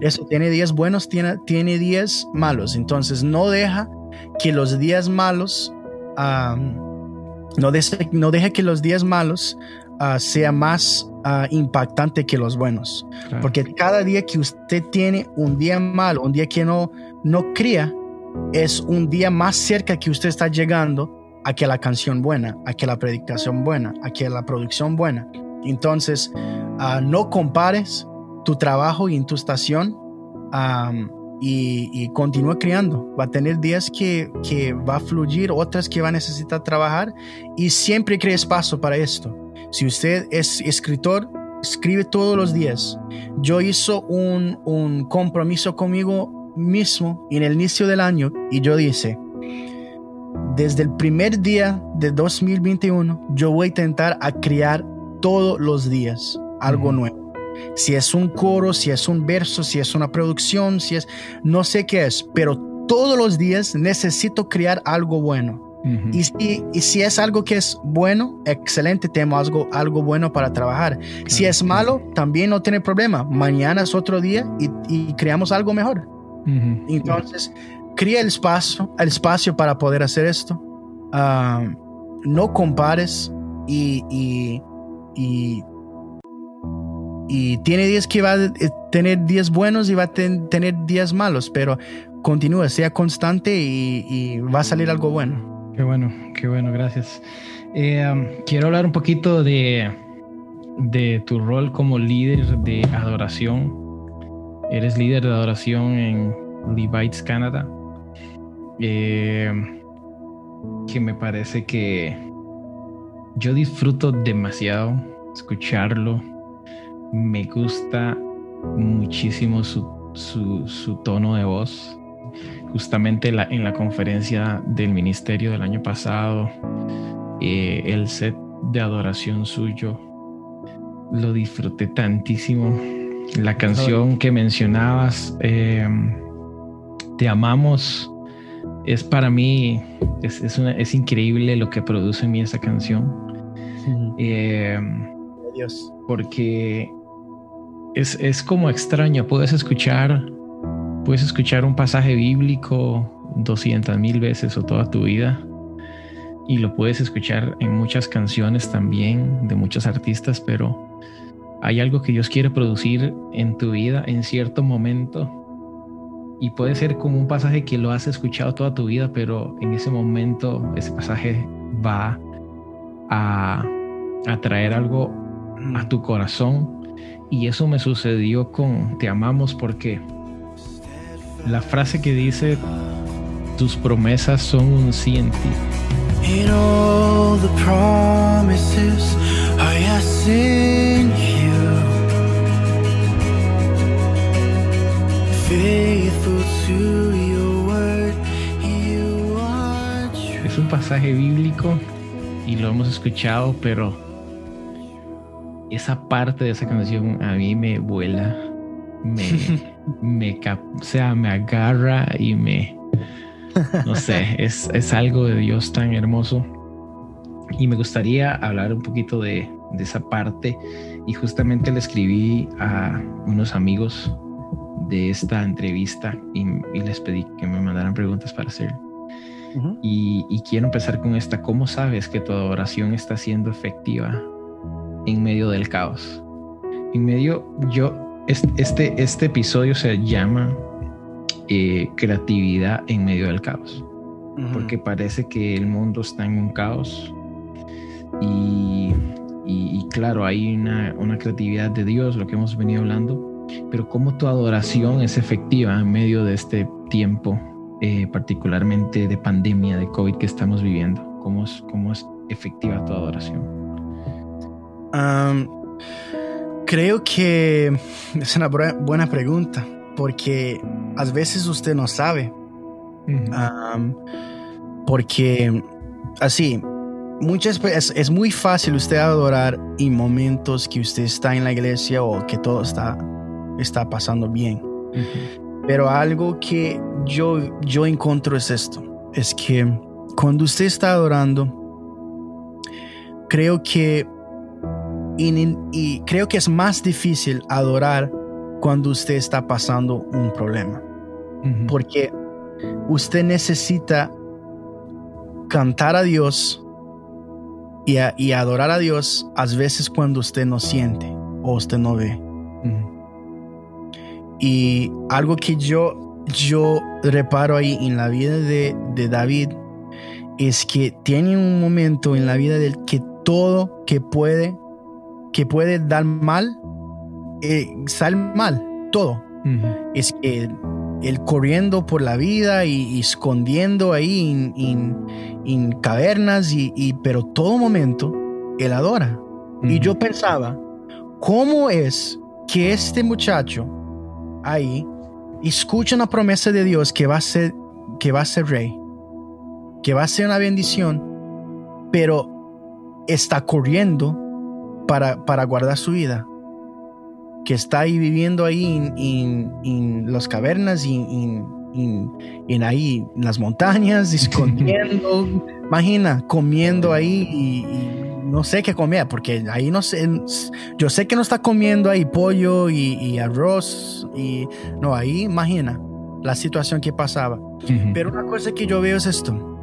Eso tiene días buenos, tiene, tiene días malos. Entonces no deja que los días malos... no, deje, no deje que los días malos uh, sea más uh, impactante que los buenos. Porque cada día que usted tiene un día malo, un día que no, no cría, es un día más cerca que usted está llegando a que la canción buena, a que la predicación buena, a que la producción buena. Entonces, uh, no compares tu trabajo y tu estación um, y, y continúa creando. Va a tener días que, que va a fluir, otras que va a necesitar trabajar y siempre crea espacio para esto. Si usted es escritor, escribe todos los días. Yo hizo un, un compromiso conmigo mismo en el inicio del año y yo dice, desde el primer día de 2021, yo voy a intentar a crear todos los días algo nuevo. Si es un coro, si es un verso, si es una producción, si es, no sé qué es, pero todos los días necesito crear algo bueno. y, si, y, si, es algo que es bueno, excelente, tenemos algo, algo bueno para trabajar. Si es malo, también no tiene problema. Mañana es otro día y, y creamos algo mejor. Entonces, crea el espacio, el espacio para poder hacer esto. Ah, no compares y, y, y, tiene días que va a tener días buenos y va a tener días malos, pero continúa, sea constante y, va a salir algo bueno. Qué bueno, qué bueno, gracias. Eh, um, quiero hablar un poquito de, de tu rol como líder de adoración. Eres líder de adoración en Levites Canada. Eh, que me parece que yo disfruto demasiado escucharlo. Me gusta muchísimo su, su, tono de voz. Justamente la, en la conferencia del ministerio del año pasado, eh, el set de adoración suyo lo disfruté tantísimo. La canción que mencionabas, eh, Te amamos, es para mí, es, es, increíble lo que produce en mí esa canción. Eh, porque es, es, como extraño, puedes escuchar, puedes escuchar un pasaje bíblico 200 mil veces o toda tu vida y lo puedes escuchar en muchas canciones también de muchos artistas, pero hay algo que Dios quiere producir en tu vida en cierto momento y puede ser como un pasaje que lo has escuchado toda tu vida, pero en ese momento ese pasaje va a, traer algo a tu corazón. Y eso me sucedió con Te amamos porque la frase que dice, tus promesas son un sí en ti. Es un pasaje bíblico y lo hemos escuchado, pero esa parte de esa canción a mí me vuela, me, me, o sea, me agarra y me, no sé, es, es algo de Dios tan hermoso. Y me gustaría hablar un poquito de, de esa parte y justamente le escribí a unos amigos de esta entrevista y, les pedí que me mandaran preguntas para hacer. y, quiero empezar con esta. ¿Cómo sabes que tu adoración está siendo efectiva en medio del caos? En medio, yo, este, este episodio se llama eh, creatividad en medio del caos. Porque parece que el mundo está en un caos. Y, y, claro, hay una, una creatividad de Dios, lo que hemos venido hablando pero cómo tu adoración es efectiva en medio de este tiempo, eh, particularmente de pandemia, de COVID que estamos viviendo. ¿Cómo es, cómo es efectiva tu adoración? Creo que es una buena pregunta, porque a veces usted no sabe. porque así, muchas es, es muy fácil usted adorar en momentos que usted está en la iglesia o que todo está está pasando bien. Pero algo que yo, yo encuentro es esto, es que cuando usted está adorando, creo que, y creo que es más difícil adorar cuando usted está pasando un problema. Porque usted necesita cantar a Dios y, y, adorar a Dios a veces cuando usted no siente o usted no ve. Y algo que yo, yo reparo ahí en la vida de, de David es que tiene un momento en la vida del que todo que puede, que puede dar mal, eh, sale mal, todo. Es que él corriendo por la vida y, escondiendo ahí en, cavernas, y, pero todo momento él adora. Y yo pensaba, ¿cómo es que este muchacho ahí escucha una promesa de Dios que va a ser, que va a ser rey, que va a ser una bendición, pero está corriendo para, para guardar su vida? que está ahí viviendo ahí en, las cavernas y en, ahí en las montañas, escondiendo, imagina, comiendo ahí y, no sé qué comía, porque ahí no sé, yo sé que no está comiendo ahí pollo y, arroz y no, ahí imagina la situación que pasaba. Pero una cosa que yo veo es esto,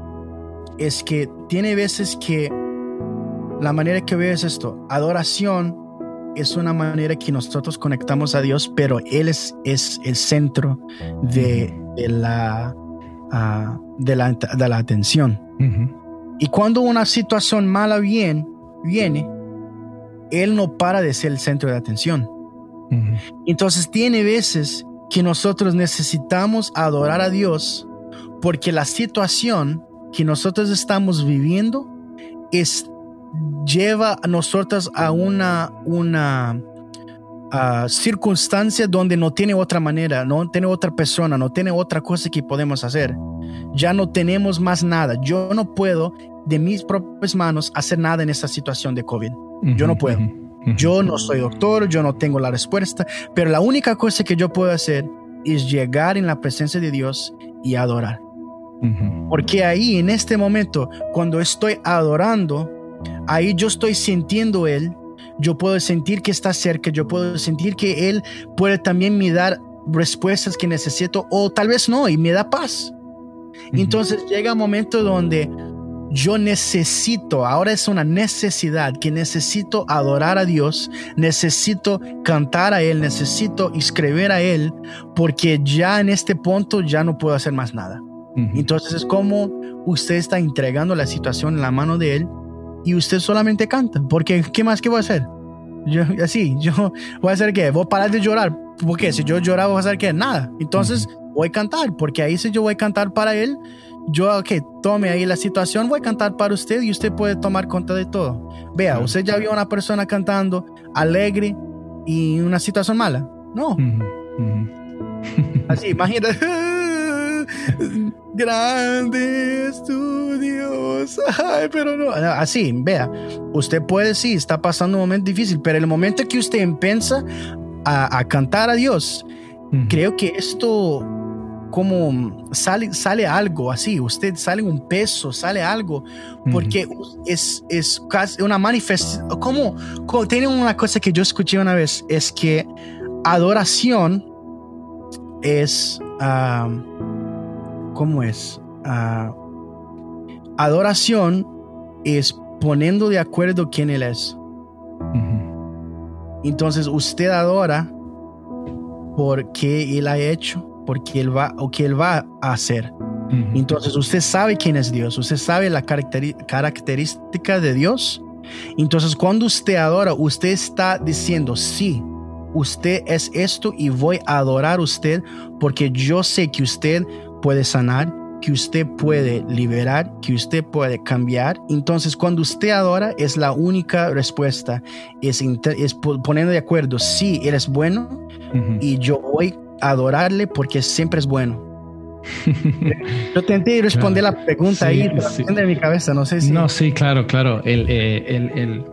es que tiene veces que la manera que veo es esto, adoración es una manera que nosotros conectamos a Dios, pero Él es, es el centro de, la, ah, de, la, de, la, atención. Y cuando una situación mala viene, viene, Él no para de ser el centro de atención. Entonces tiene veces que nosotros necesitamos adorar a Dios porque la situación que nosotros estamos viviendo es lleva a nosotros a una, una circunstancia donde no tiene otra manera, no tiene otra persona, no tiene otra cosa que podemos hacer. Ya no tenemos más nada. Yo no puedo de mis propias manos hacer nada en esta situación de COVID. Yo no puedo. Yo no soy doctor, yo no tengo la respuesta, pero la única cosa que yo puedo hacer es llegar en la presencia de Dios y adorar. Porque ahí, en este momento, cuando estoy adorando, ahí yo estoy sintiendo Él, yo puedo sentir que está cerca, yo puedo sentir que Él puede también me dar respuestas que necesito o tal vez no y me da paz. Entonces llega un momento donde yo necesito, ahora es una necesidad que necesito adorar a Dios, necesito cantar a Él, necesito escribir a Él, porque ya en este punto ya no puedo hacer más nada. Entonces es como usted está entregando la situación en la mano de Él y usted solamente canta. Porque, ¿qué más que voy a hacer? Yo, así, yo voy a hacer qué? Voy a parar de llorar. Porque si yo lloraba, voy a hacer qué? Nada. Entonces, voy a cantar. Porque ahí si yo voy a cantar para él, yo, que tome ahí la situación, voy a cantar para usted y usted puede tomar cuenta de todo. Vea, usted ya vio a una persona cantando alegre y una situación mala. No. Así, imagínate. Grande es tu Dios. Ay, pero no. Así, vea. Usted puede, sí, está pasando un momento difícil, pero el momento que usted empieza a, cantar a Dios, creo que esto como sale, sale algo así, usted sale un peso, sale algo, porque es, es casi una manifestación, como, tiene una cosa que yo escuché una vez, es que adoración es, ah, ¿cómo es? Ah, adoración es poniendo de acuerdo quién Él es. Entonces usted adora porque Él ha hecho, porque Él va o que Él va a hacer. Entonces usted sabe quién es Dios, usted sabe la característica de Dios. Entonces cuando usted adora, usted está diciendo, sí, usted es esto y voy a adorar a usted porque yo sé que usted puede sanar, que usted puede liberar, que usted puede cambiar. Entonces, cuando usted adora, es la única respuesta. Es, es poniendo de acuerdo, sí, Él es bueno y yo voy a adorarle porque siempre es bueno. yo intenté responder la pregunta ahí, pero de mi cabeza, no sé si. No, sí, claro, claro. El, eh, el, el,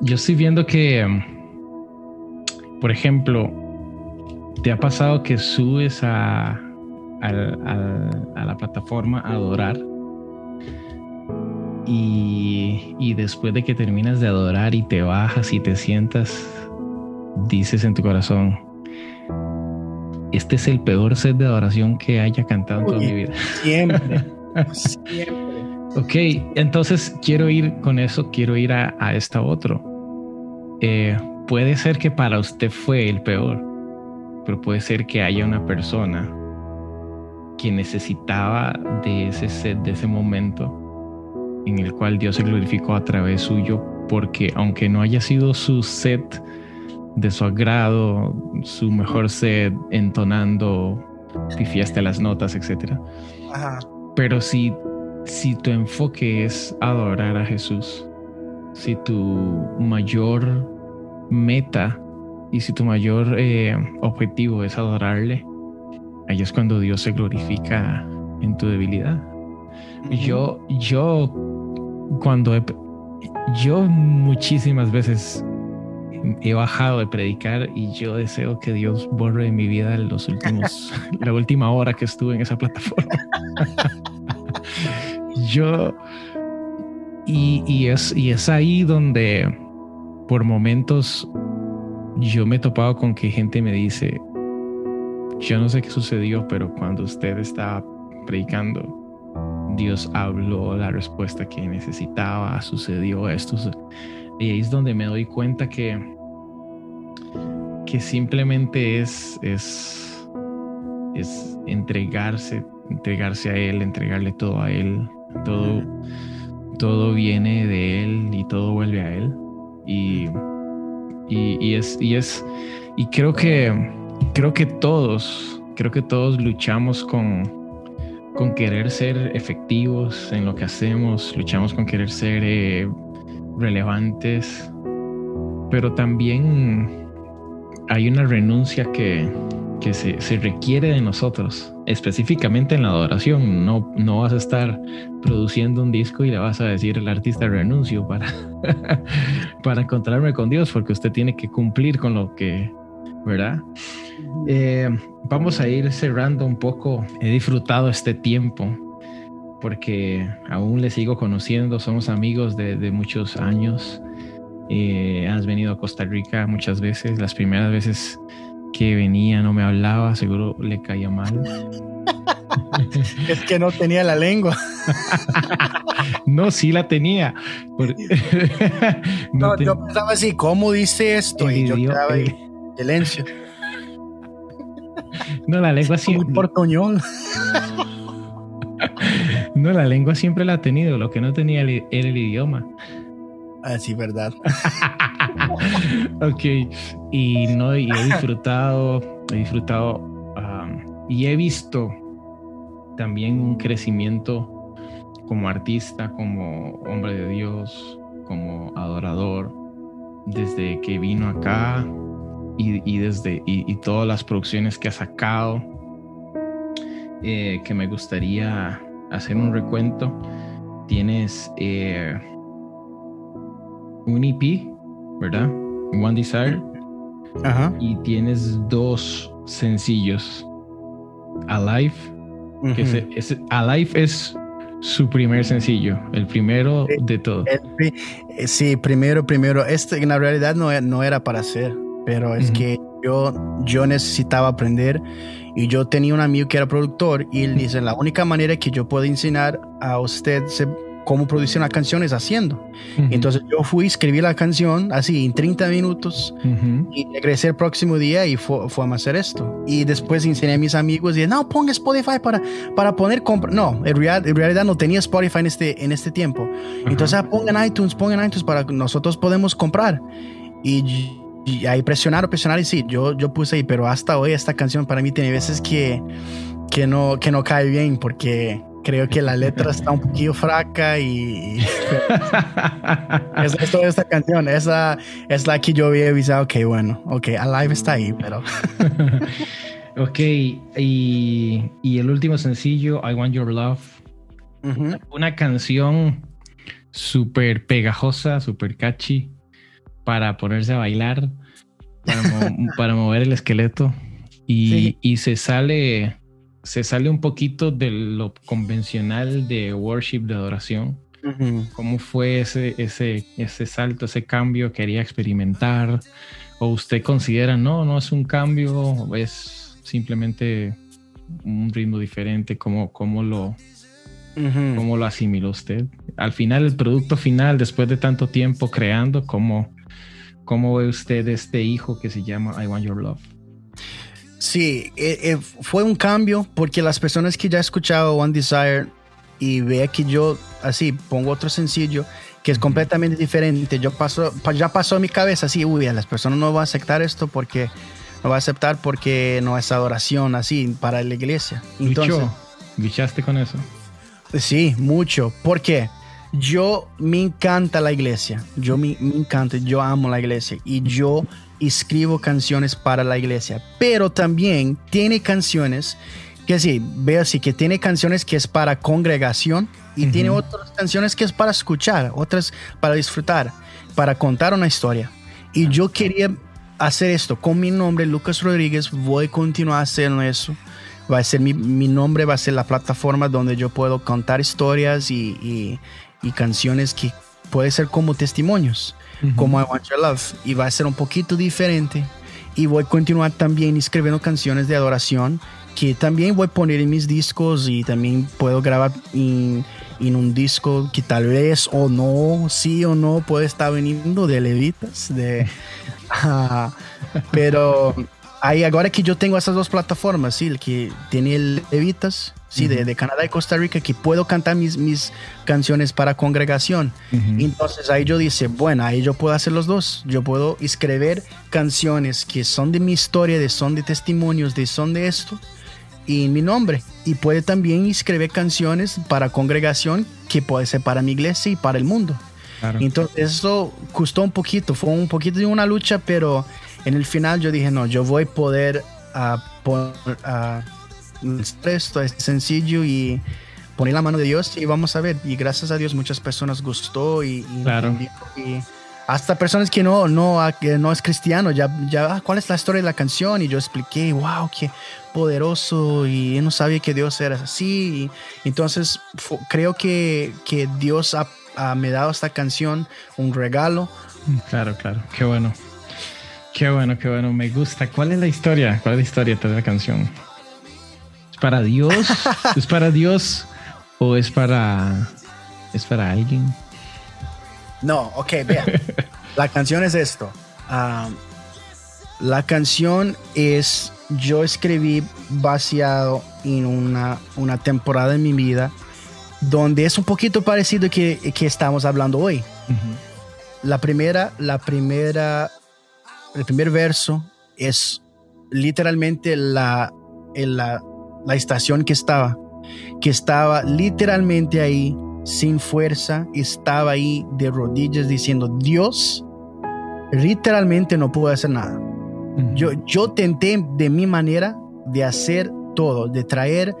yo estoy viendo que, por ejemplo, ¿te ha pasado que subes a, a la plataforma adorar. Y, y, después de que terminas de adorar y te bajas y te sientas, dices en tu corazón, este es el peor set de adoración que haya cantado en toda mi vida. Siempre, siempre. Ok, entonces quiero ir con eso, quiero ir a, a esta otro. Eh, puede ser que para usted fue el peor, pero puede ser que haya una persona que necesitaba de ese set, de ese momento en el cual Dios se glorificó a través suyo, porque aunque no haya sido su set de su agrado, su mejor set entonando, fiesta las notas, etc. Pero si, si tu enfoque es adorar a Jesús, si tu mayor meta y si tu mayor eh, objetivo es adorarle, ahí es cuando Dios se glorifica en tu debilidad. Yo, yo, cuando yo muchísimas veces he bajado de predicar y yo deseo que Dios borre de mi vida los últimos, la última hora que estuve en esa plataforma. yo, y, y, es, y es ahí donde por momentos yo me he topado con que gente me dice, yo no sé qué sucedió, pero cuando usted estaba predicando, Dios habló la respuesta que necesitaba, sucedió esto. Y ahí es donde me doy cuenta que, que simplemente es, es, es entregarse, entregarse a Él, entregarle todo a Él. Todo, todo viene de Él y todo vuelve a Él. Y, y, es, y es, y creo que, creo que todos, creo que todos luchamos con, con querer ser efectivos en lo que hacemos, luchamos con querer ser eh, relevantes, pero también hay una renuncia que, que se, se, requiere de nosotros, específicamente en la adoración. No, no vas a estar produciendo un disco y le vas a decir al artista renuncio para, para encontrarme con Dios, porque usted tiene que cumplir con lo que, ¿verdad? Eh, vamos a ir cerrando un poco. He disfrutado este tiempo porque aún le sigo conociendo, somos amigos de, muchos años. Eh, has venido a Costa Rica muchas veces, las primeras veces que venía no me hablaba, seguro le caía mal. es que no tenía la lengua. no, sí la tenía. no, yo pensaba así, ¿cómo dice esto? y yo silencio. No, la lengua siempre. portoñol. no, la lengua siempre la ha tenido. Lo que no tenía era el idioma. Ah, sí, verdad. ok. Y no, y he disfrutado, he disfrutado um, y he visto también un crecimiento como artista, como hombre de Dios, como adorador, desde que vino acá y, desde y, todas las producciones que ha sacado, eh, que me gustaría hacer un recuento. Tienes eh, un EP, ¿verdad? One Desire. Y tienes dos sencillos. Alive. que Alive es su primer sencillo, el primero de todo. Eh, sí, primero, primero. Este en la realidad no, no era para hacer pero es que yo, yo necesitaba aprender y yo tenía un amigo que era productor y él dice, la única manera que yo puedo enseñar a usted cómo producir una canción es haciendo. Entonces yo fui, escribí la canción así en 30 minutos y regresé el próximo día y fue, fue, a hacer esto. Y después enseñé a mis amigos y dije, no, ponga Spotify para, para poner compra. No, en realidad, en realidad no tenía Spotify en este, en este tiempo. Entonces ah, pongan iTunes, pongan iTunes para que nosotros podemos comprar. Y y ahí presionar o presionar y sí, yo, yo puse ahí, pero hasta hoy esta canción para mí tiene veces que, que, no, que no cae bien porque creo que la letra está un poquito fraca y, es, toda esta canción, esa es la que yo había avisado, ok, bueno, ok, Alive está ahí, pero... ok, y, y, el último sencillo, I Want Your Love, una canción súper pegajosa, súper catchy para ponerse a bailar, para, mover el esqueleto y, se sale se sale un poquito de lo convencional de worship, de adoración. ¿Cómo fue ese, ese, ese salto, ese cambio? ¿Quería experimentar? ¿O usted considera, no, no es un cambio, es simplemente un ritmo diferente? ¿Cómo, cómo lo, ¿Cómo lo asimiló usted? Al final, el producto final, después de tanto tiempo creando, ¿cómo, ¿Cómo ve usted este hijo que se llama I Want Your Love? Sí, eh, eh, fue un cambio porque las personas que ya han escuchado One Desire y ve que yo así pongo otro sencillo que es completamente diferente, yo paso, ya pasó a mi cabeza así, uy, las personas no van a aceptar esto porque no va a aceptar porque no es adoración así para la iglesia. Entonces, ¿Bichaste con eso? Sí, mucho. ¿Por qué? Yo me encanta la iglesia. Yo me, me encanta, yo amo la iglesia y yo escribo canciones para la iglesia, pero también tiene canciones que sí, veo así, que tiene canciones que es para congregación y tiene otras canciones que es para escuchar, otras para disfrutar, para contar una historia. Y yo quería hacer esto con mi nombre, Lucas Rodríguez, voy a continuar haciendo eso. Va a ser mi, mi nombre, va a ser la plataforma donde yo puedo contar historias y, y, y canciones que puede ser como testimonios, como I Want Your Love. Y va a ser un poquito diferente. Y voy a continuar también escribiendo canciones de adoración que también voy a poner en mis discos y también puedo grabar en, en un disco que tal vez o no, sí o no, puede estar veniendo de levitas, de, uh, pero ahí ahora que yo tengo esas dos plataformas, sí, el que tiene el levitas, sí, uh -huh. de, de, Canadá y Costa Rica, que puedo cantar mis, mis canciones para congregación. Uh -huh. Entonces ahí yo dice, bueno, ahí yo puedo hacer los dos. Yo puedo escribir canciones que son de mi historia, de son de testimonios, de son de esto y mi nombre. Y puede también escribir canciones para congregación que puede ser para mi iglesia y para el mundo. Claro. Entonces eso costó un poquito, fue un poquito de una lucha, pero en el final yo dije, no, yo voy a poder uh, poner uh, esto, es sencillo y poner la mano de Dios y vamos a ver. Y gracias a Dios muchas personas gustó y, y, claro. y hasta personas que no, no, que no es cristiano, ya, ya, ¿cuál es la historia de la canción? Y yo expliqué, wow, qué poderoso, y no sabía que Dios era así. Y entonces creo que, que Dios ha, ha, me dado esta canción un regalo. Claro, claro, qué bueno. Qué bueno, qué bueno, me gusta. ¿Cuál es la historia? ¿Cuál es la historia de la canción? ¿Es para Dios? ¿Es para Dios? ¿O es para, es para alguien? No, ok, vean. la canción es esto. Um, la canción es, yo escribí vaciado en una, una temporada en mi vida donde es un poquito parecido que, que estamos hablando hoy. Uh -huh. La primera, la primera, el primer verso es literalmente la, la, la estación que estaba, que estaba literalmente ahí sin fuerza, estaba ahí de rodillas diciendo, Dios, literalmente no puedo hacer nada. Uh -huh. yo, yo tenté de mi manera de hacer todo, de traer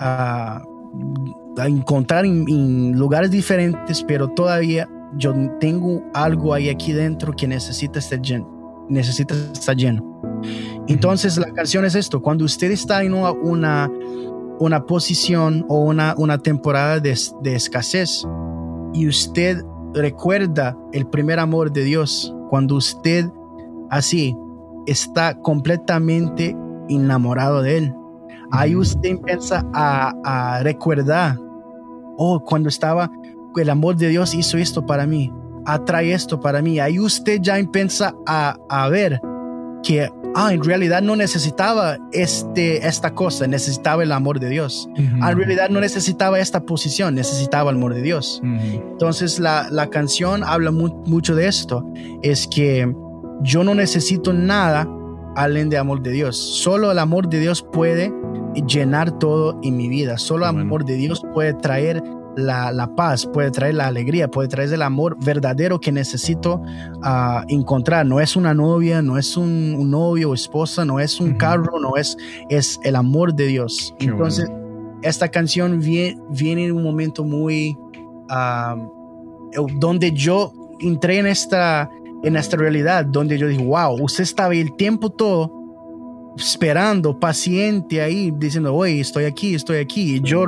a, a encontrar en, en, lugares diferentes, pero todavía yo tengo algo ahí aquí dentro que necesita estar lleno. Necesita estar lleno. Entonces la canción es esto, cuando usted está en una, una una posición o una, una temporada de, de, escasez y usted recuerda el primer amor de Dios, cuando usted así está completamente enamorado de Él, ahí usted empieza a, a recordar, oh, cuando estaba, el amor de Dios hizo esto para mí, atrae esto para mí, ahí usted ya empieza a, a ver que ah, en realidad no necesitaba este, esta cosa, necesitaba el amor de Dios. Uh -huh. En realidad no necesitaba esta posición, necesitaba el amor de Dios. Uh -huh. Entonces la, la, canción habla mu mucho de esto, es que yo no necesito nada além de amor de Dios. Solo el amor de Dios puede llenar todo en mi vida. Solo el bueno. amor de Dios puede traer la, la, paz, puede traer la alegría, puede traer el amor verdadero que necesito uh, encontrar. No es una novia, no es un, un novio o esposa, no es un uh -huh. carro, no es, es el amor de Dios. Qué Entonces, bueno. esta canción viene, viene, en un momento muy uh, donde yo entré en esta, en esta realidad, donde yo dije, wow, usted estaba el tiempo todo esperando, paciente ahí, diciendo, oye, estoy aquí, estoy aquí, y yo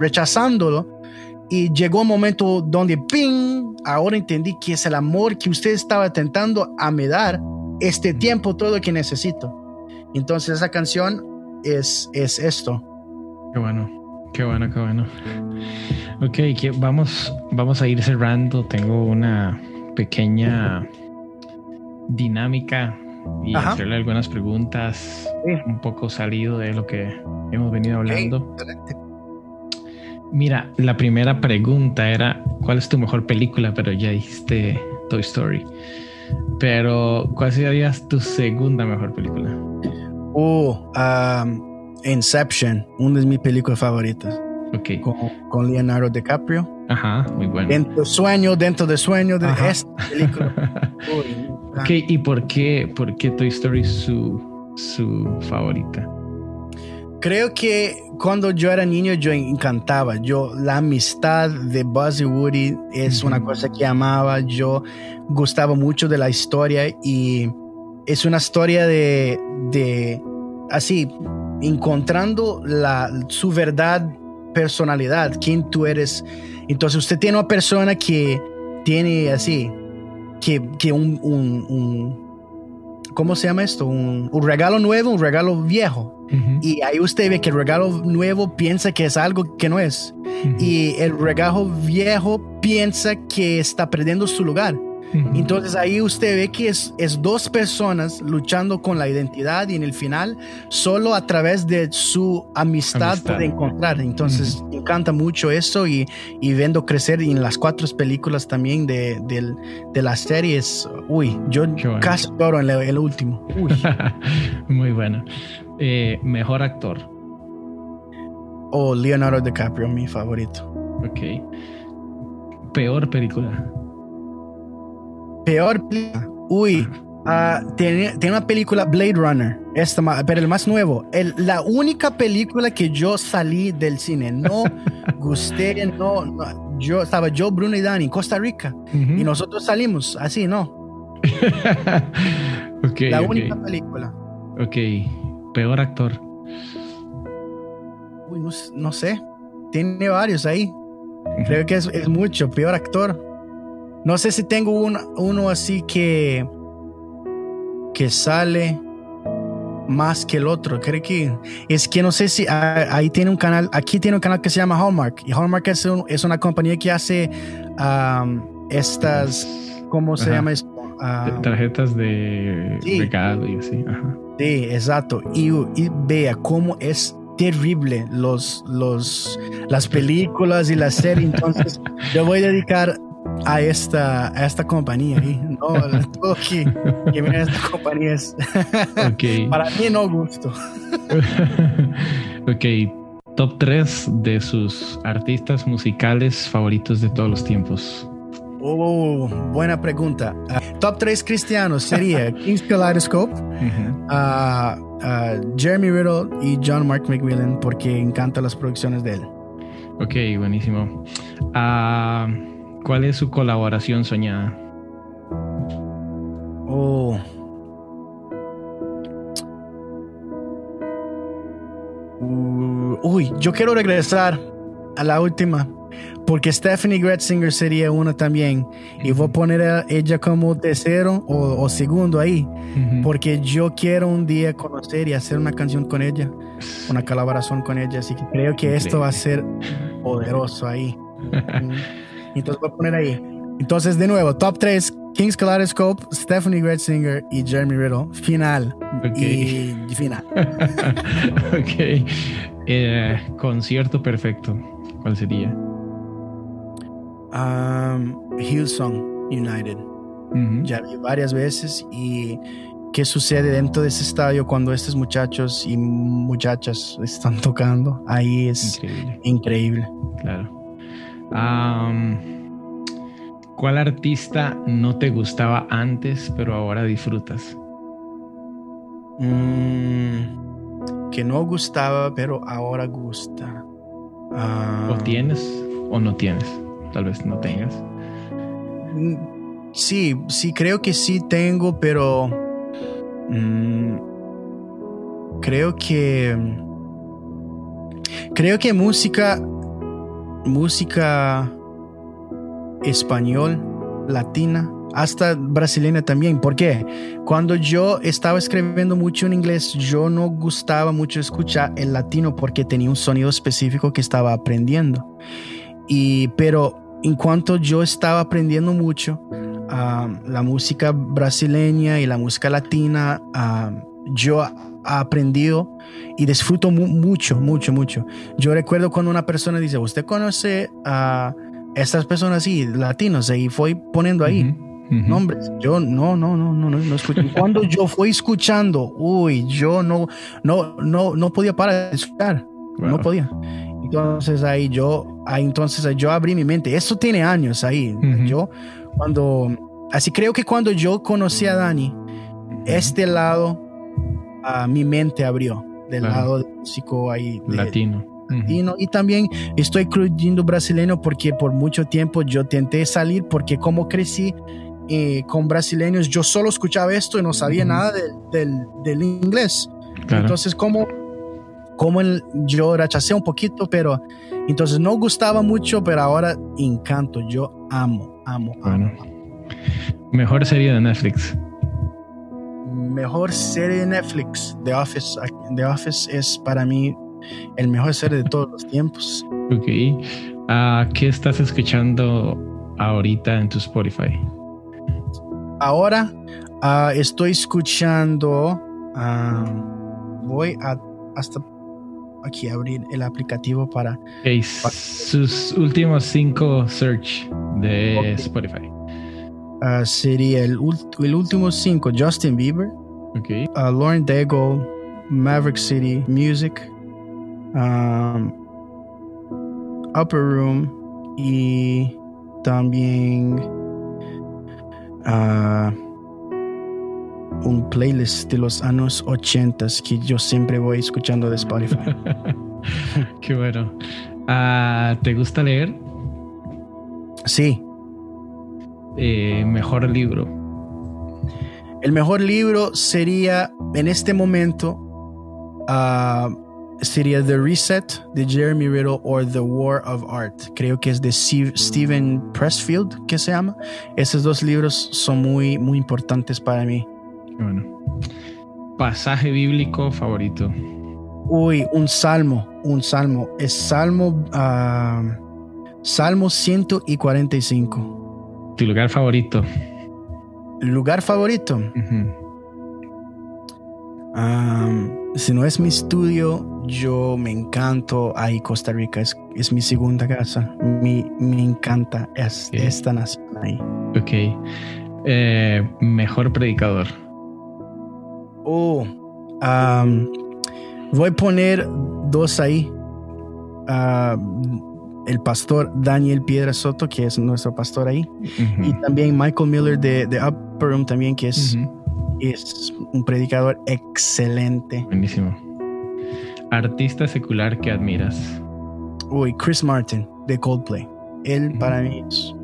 rechazándolo y llegó un momento donde, ¡ping! Ahora entendí que es el amor que usted estaba intentando a me dar este tiempo todo que necesito. Entonces esa canción es, es esto. Qué bueno, qué bueno, qué bueno. Ok, que vamos, vamos a ir cerrando. Tengo una pequeña dinámica y Ajá. hacerle algunas preguntas sí. un poco salido de lo que hemos venido hablando. Hey, Mira, la primera pregunta era, ¿cuál es tu mejor película? Pero ya dijiste Toy Story. Pero, ¿cuál sería tu segunda mejor película? Oh, um, Inception, una de mis películas favoritas. Ok. Con, con Leonardo DiCaprio. Ajá, muy bueno. Dentro de sueño, dentro de sueño de Ajá. esta película. Ok, ¿y por qué, por qué Toy Story es su, su favorita? Creo que cuando yo era niño yo encantaba. Yo la amistad de Buzz y Woody es una cosa que amaba. Yo gustaba mucho de la historia y es una historia de, de así encontrando la su verdad personalidad, quién tú eres. Entonces usted tiene una persona que tiene así que, que un, un, un- ¿cómo se llama esto? Un, un regalo nuevo, un regalo viejo. Y ahí usted ve que el regalo nuevo piensa que es algo que no es. Y el regalo viejo piensa que está perdiendo su lugar. Entonces ahí usted ve que es, es dos personas luchando con la identidad y en el final solo a través de su amistad, Amistad. puede encontrar. Entonces me encanta mucho eso y, y viendo crecer en las cuatro películas también de, del- de las series. Uy, yo bueno. casi lloro en el, el último. Uy. Muy bueno. Eh, mejor actor. o Leonardo DiCaprio, mi favorito. Ok. Peor película. Peor película. Uy, ah, tiene, tiene una película Blade Runner, esta, pero el más nuevo. El- la única película que yo salí del cine. No gusté, no, no. Yo estaba yo, Bruno y Dani en Costa Rica y nosotros salimos así, ¿no? ok, La única película. Ok. Peor actor. Uy, no, no sé. Tiene varios ahí. Creo que es, es mucho. Peor actor. No sé si tengo un- uno así que. que sale más que el otro. Creo que. Es que no sé si. ah, ahí tiene un canal. Aquí tiene un canal que se llama Hallmark. Y Hallmark es, un- es una compañía que hace. estas. ¿Cómo se Ajá. llama esto? Tarjetas de Sí. regalo y así. Ajá. Sí, exacto. Y, y vea cómo es terrible los, los, las películas y las series. Entonces, yo voy a dedicar a esta, a esta compañía. ¿sí? No, todo que, que viene de esta compañía es Ok. para mí no gusto. ok. Top 3 de sus artistas musicales favoritos de todos los tiempos. Oh, buena pregunta. Ah, top 3 cristianos sería King's Kaleidoscope, Ujú. ah, ah, Jeremy Riddle y John Mark McMillan porque encantan las producciones de él. Ok, buenísimo. Ah, ¿Cuál es su colaboración soñada? Oh. Uh, uy, yo quiero regresar a la última. Porque Stephanie Gretzinger sería una también. Y voy a poner a ella como tercero o, o segundo ahí. Ujú. Porque yo quiero un día conocer y hacer una canción con ella. Una colaboración con ella. Así que creo que esto va a ser poderoso ahí. Mm. Entonces voy a poner ahí. Entonces, de nuevo, top 3, King's Kaleidoscope, Stephanie Gretzinger y Jeremy Riddle. Final. Y final. ok. Eh, concierto perfecto. ¿Cuál sería? Um, Hillsong United. Ujú. Ya vi varias veces y qué sucede dentro de ese estadio cuando estos muchachos y muchachas están tocando. Ahí es Increíble. increíble. Claro. ¿Cuál artista no te gustaba antes, pero ahora disfrutas? Mm, que no gustaba, pero ahora gusta. Ah, ¿O tienes o no tienes? Tal vez no tengas. Mm, Sí, sí, creo que sí tengo, pero mm, creo que creo que música música español, latina, hasta brasileña también. ¿Por qué? Cuando yo estaba escribiendo mucho en inglés, yo no gustaba mucho escuchar el latino porque tenía un sonido específico que estaba aprendiendo. Y pero en cuanto yo estaba aprendiendo mucho ah, la música brasileña y la música latina, ah, yo aprendido y disfruto mu- mucho, mucho, mucho. Yo recuerdo cuando una persona dice, ¿usted conoce a estas personas así, latinos? Y fue poniendo ahí Ujú, ujú. nombres. Yo no, no, no, no, no, no escucho. Cuando yo fui escuchando, uy, yo no, no, no, no podía parar de escuchar. No podía. Entonces ahí yo, ahí entonces yo abrí mi mente. Eso tiene años ahí. Yo cuando, así creo que cuando yo conocí a Dani, este lado, a mi mente abrió del lado de músico ahí. latino. Latino. Y también estoy incluyendo brasileño porque por mucho tiempo yo intenté salir porque como crecí eh, con brasileños, yo solo escuchaba esto y no sabía nada del, del, inglés. Entonces, como, como el, yo rechacé un poquito, pero entonces no gustaba mucho, pero ahora encanto. Yo amo, amo, amo. Mejor serie de Netflix. Mejor serie de Netflix, The Office. The Office es para mí el mejor serie de todos los tiempos. Ok. Uh, ¿Qué estás escuchando ahorita en tu Spotify? Ahora uh, estoy escuchando. Uh, voy a hasta aquí abrir el aplicativo para. Okay, sus últimos cinco search de Spotify. Sería el, el, último cinco: Justin Bieber, okay. uh, Lauren Daigle, Maverick City Music, um, Upper Room y también uh, un playlist de los años 80 que yo siempre voy escuchando de Spotify. Qué bueno. Uh, ¿Te gusta leer? Sí. Eh, mejor libro. El mejor libro sería en este momento uh, sería The Reset de Jeremy Riddle o The War of Art. Creo que es de Steven Pressfield que se llama. Esos dos libros son muy, muy importantes para mí. Bueno. Pasaje bíblico favorito. Uy, un salmo, un salmo. Es Salmo, uh, Salmo 145. ¿Tu lugar favorito? ¿Lugar favorito? si no es mi estudio, yo me encanto ahí Costa Rica. Es, es mi segunda casa. Me, me encanta esta nación ahí. Ok. Eh, mejor predicador. Oh, voy a poner dos ahí. Ah, el pastor Daniel Piedra Soto, que es nuestro pastor ahí. Y también Michael Miller de, de Upper Room, también, que es es un predicador excelente. Buenísimo. Artista secular que admiras. Uy, Chris Martin de Coldplay. Él para mí es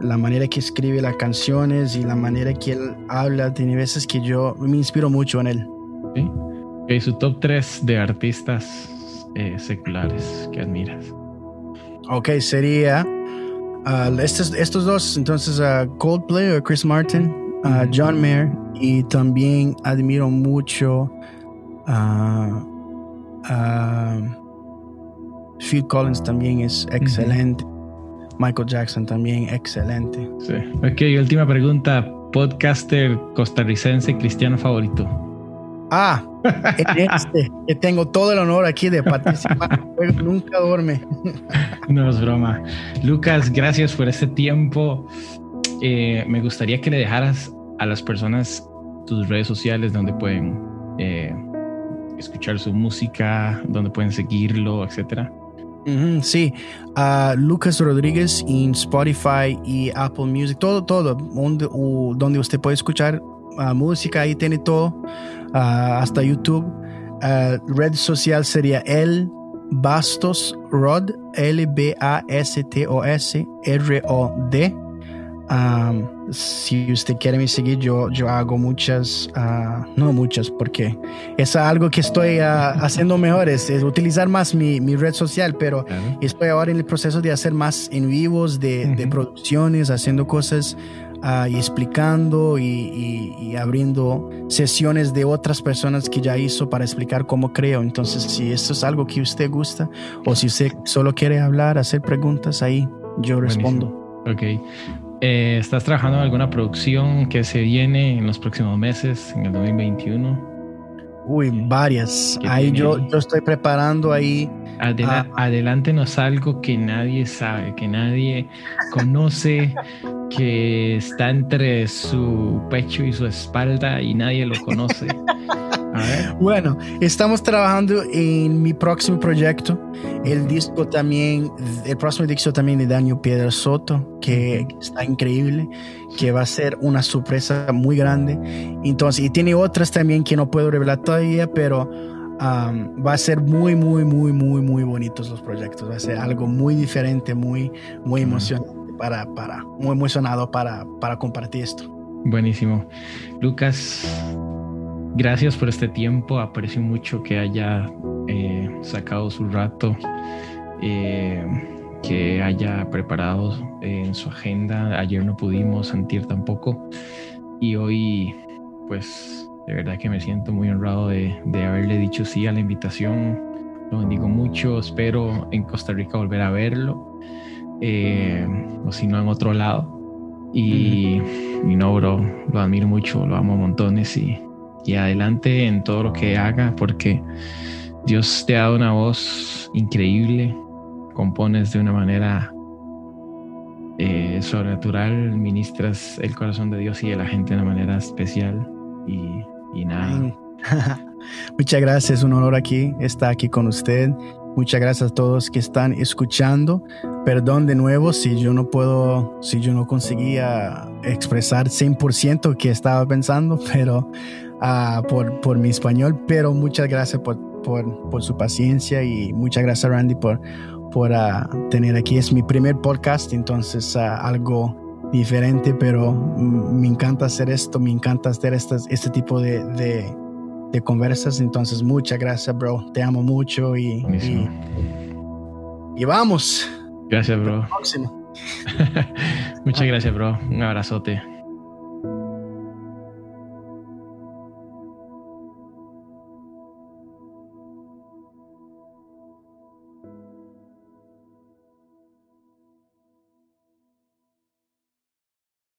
la manera que escribe las canciones y la manera que él habla. Tiene veces que yo me inspiro mucho en él. Sí. su top 3 de artistas eh, seculares que admiras. Ok, sería uh, estos, estos dos. Entonces, uh, Coldplay o Chris Martin a John Mayer y también admiro mucho a, Phil Collins también es excelente. Michael Jackson también excelente. Sí. Ok, última pregunta. Podcaster costarricense cristiano favorito. Ah, este, que tengo todo el honor aquí de participar. nunca duerme. no es broma. Lucas, gracias por este tiempo. Eh, me gustaría que le dejaras a las personas tus redes sociales donde pueden eh, escuchar su música, donde pueden seguirlo, etcétera. sí, Lucas Rodríguez en Spotify y Apple Music, todo, todo, donde, donde usted puede escuchar uh, música, ahí tiene todo, uh, hasta YouTube. Uh, red social sería el Bastos Rod, L-B-A-S-T-O-S R-O-D si usted quiere me seguir, yo, yo hago muchas, uh, no muchas, porque es algo que estoy uh, haciendo mejor, es, utilizar más mi, mi, red social, pero estoy ahora en el proceso de hacer más en vivos, de, de producciones, haciendo cosas uh, y explicando y, y, y, abriendo sesiones de otras personas que ya hizo para explicar cómo creo. Entonces, si esto es algo que usted gusta o si usted solo quiere hablar, hacer preguntas, ahí yo respondo. Ok. Eh, ¿Estás trabajando en alguna producción que se viene en los próximos meses, en el 2021? Uy, varias. Ahí yo, yo estoy preparando ahí. Adelántenos algo que nadie sabe, que nadie conoce, que está entre su pecho y su espalda y nadie lo conoce. Bueno, estamos trabajando en mi próximo proyecto. El disco también, el próximo disco también de Daniel Piedra Soto, que está increíble, que va a ser una sorpresa muy grande. Entonces, y tiene otras también que no puedo revelar todavía, pero um, va a ser muy, muy, muy, muy, muy bonitos los proyectos. Va a ser algo muy diferente, muy, muy emocionante para, para, muy emocionado para, para compartir esto. Buenísimo. Lucas, Gracias por este tiempo. Aprecio mucho que haya eh, sacado su rato, eh, que haya preparado en su agenda. Ayer no pudimos sentir tampoco. Y hoy, pues, de verdad que me siento muy honrado de, haberle dicho sí a la invitación. Lo bendigo mucho. Espero en Costa Rica volver a verlo. Eh, o si no, en otro lado. Y, mi no, bro, lo admiro mucho, lo amo montones y y adelante en todo lo que haga porque Dios te ha dado una voz increíble, compones de una manera eh, sobrenatural, ministras el corazón de Dios y de la gente de una manera especial y, y nada. Muchas gracias, un honor aquí estar aquí con usted. Muchas gracias a todos que están escuchando. Perdón de nuevo si yo no puedo, si yo no conseguía expresar 100% que estaba pensando, pero Ah, por, por, mi español, pero muchas gracias por, por, por, su paciencia y muchas gracias Randy por, por uh, tener aquí. Es mi primer podcast, entonces uh, algo diferente, pero me encanta hacer esto, me encanta hacer estas, este tipo de, de, de, conversas, entonces muchas gracias, bro. Te amo mucho y, y, y, vamos. Gracias, bro. muchas gracias, bro. Un abrazote.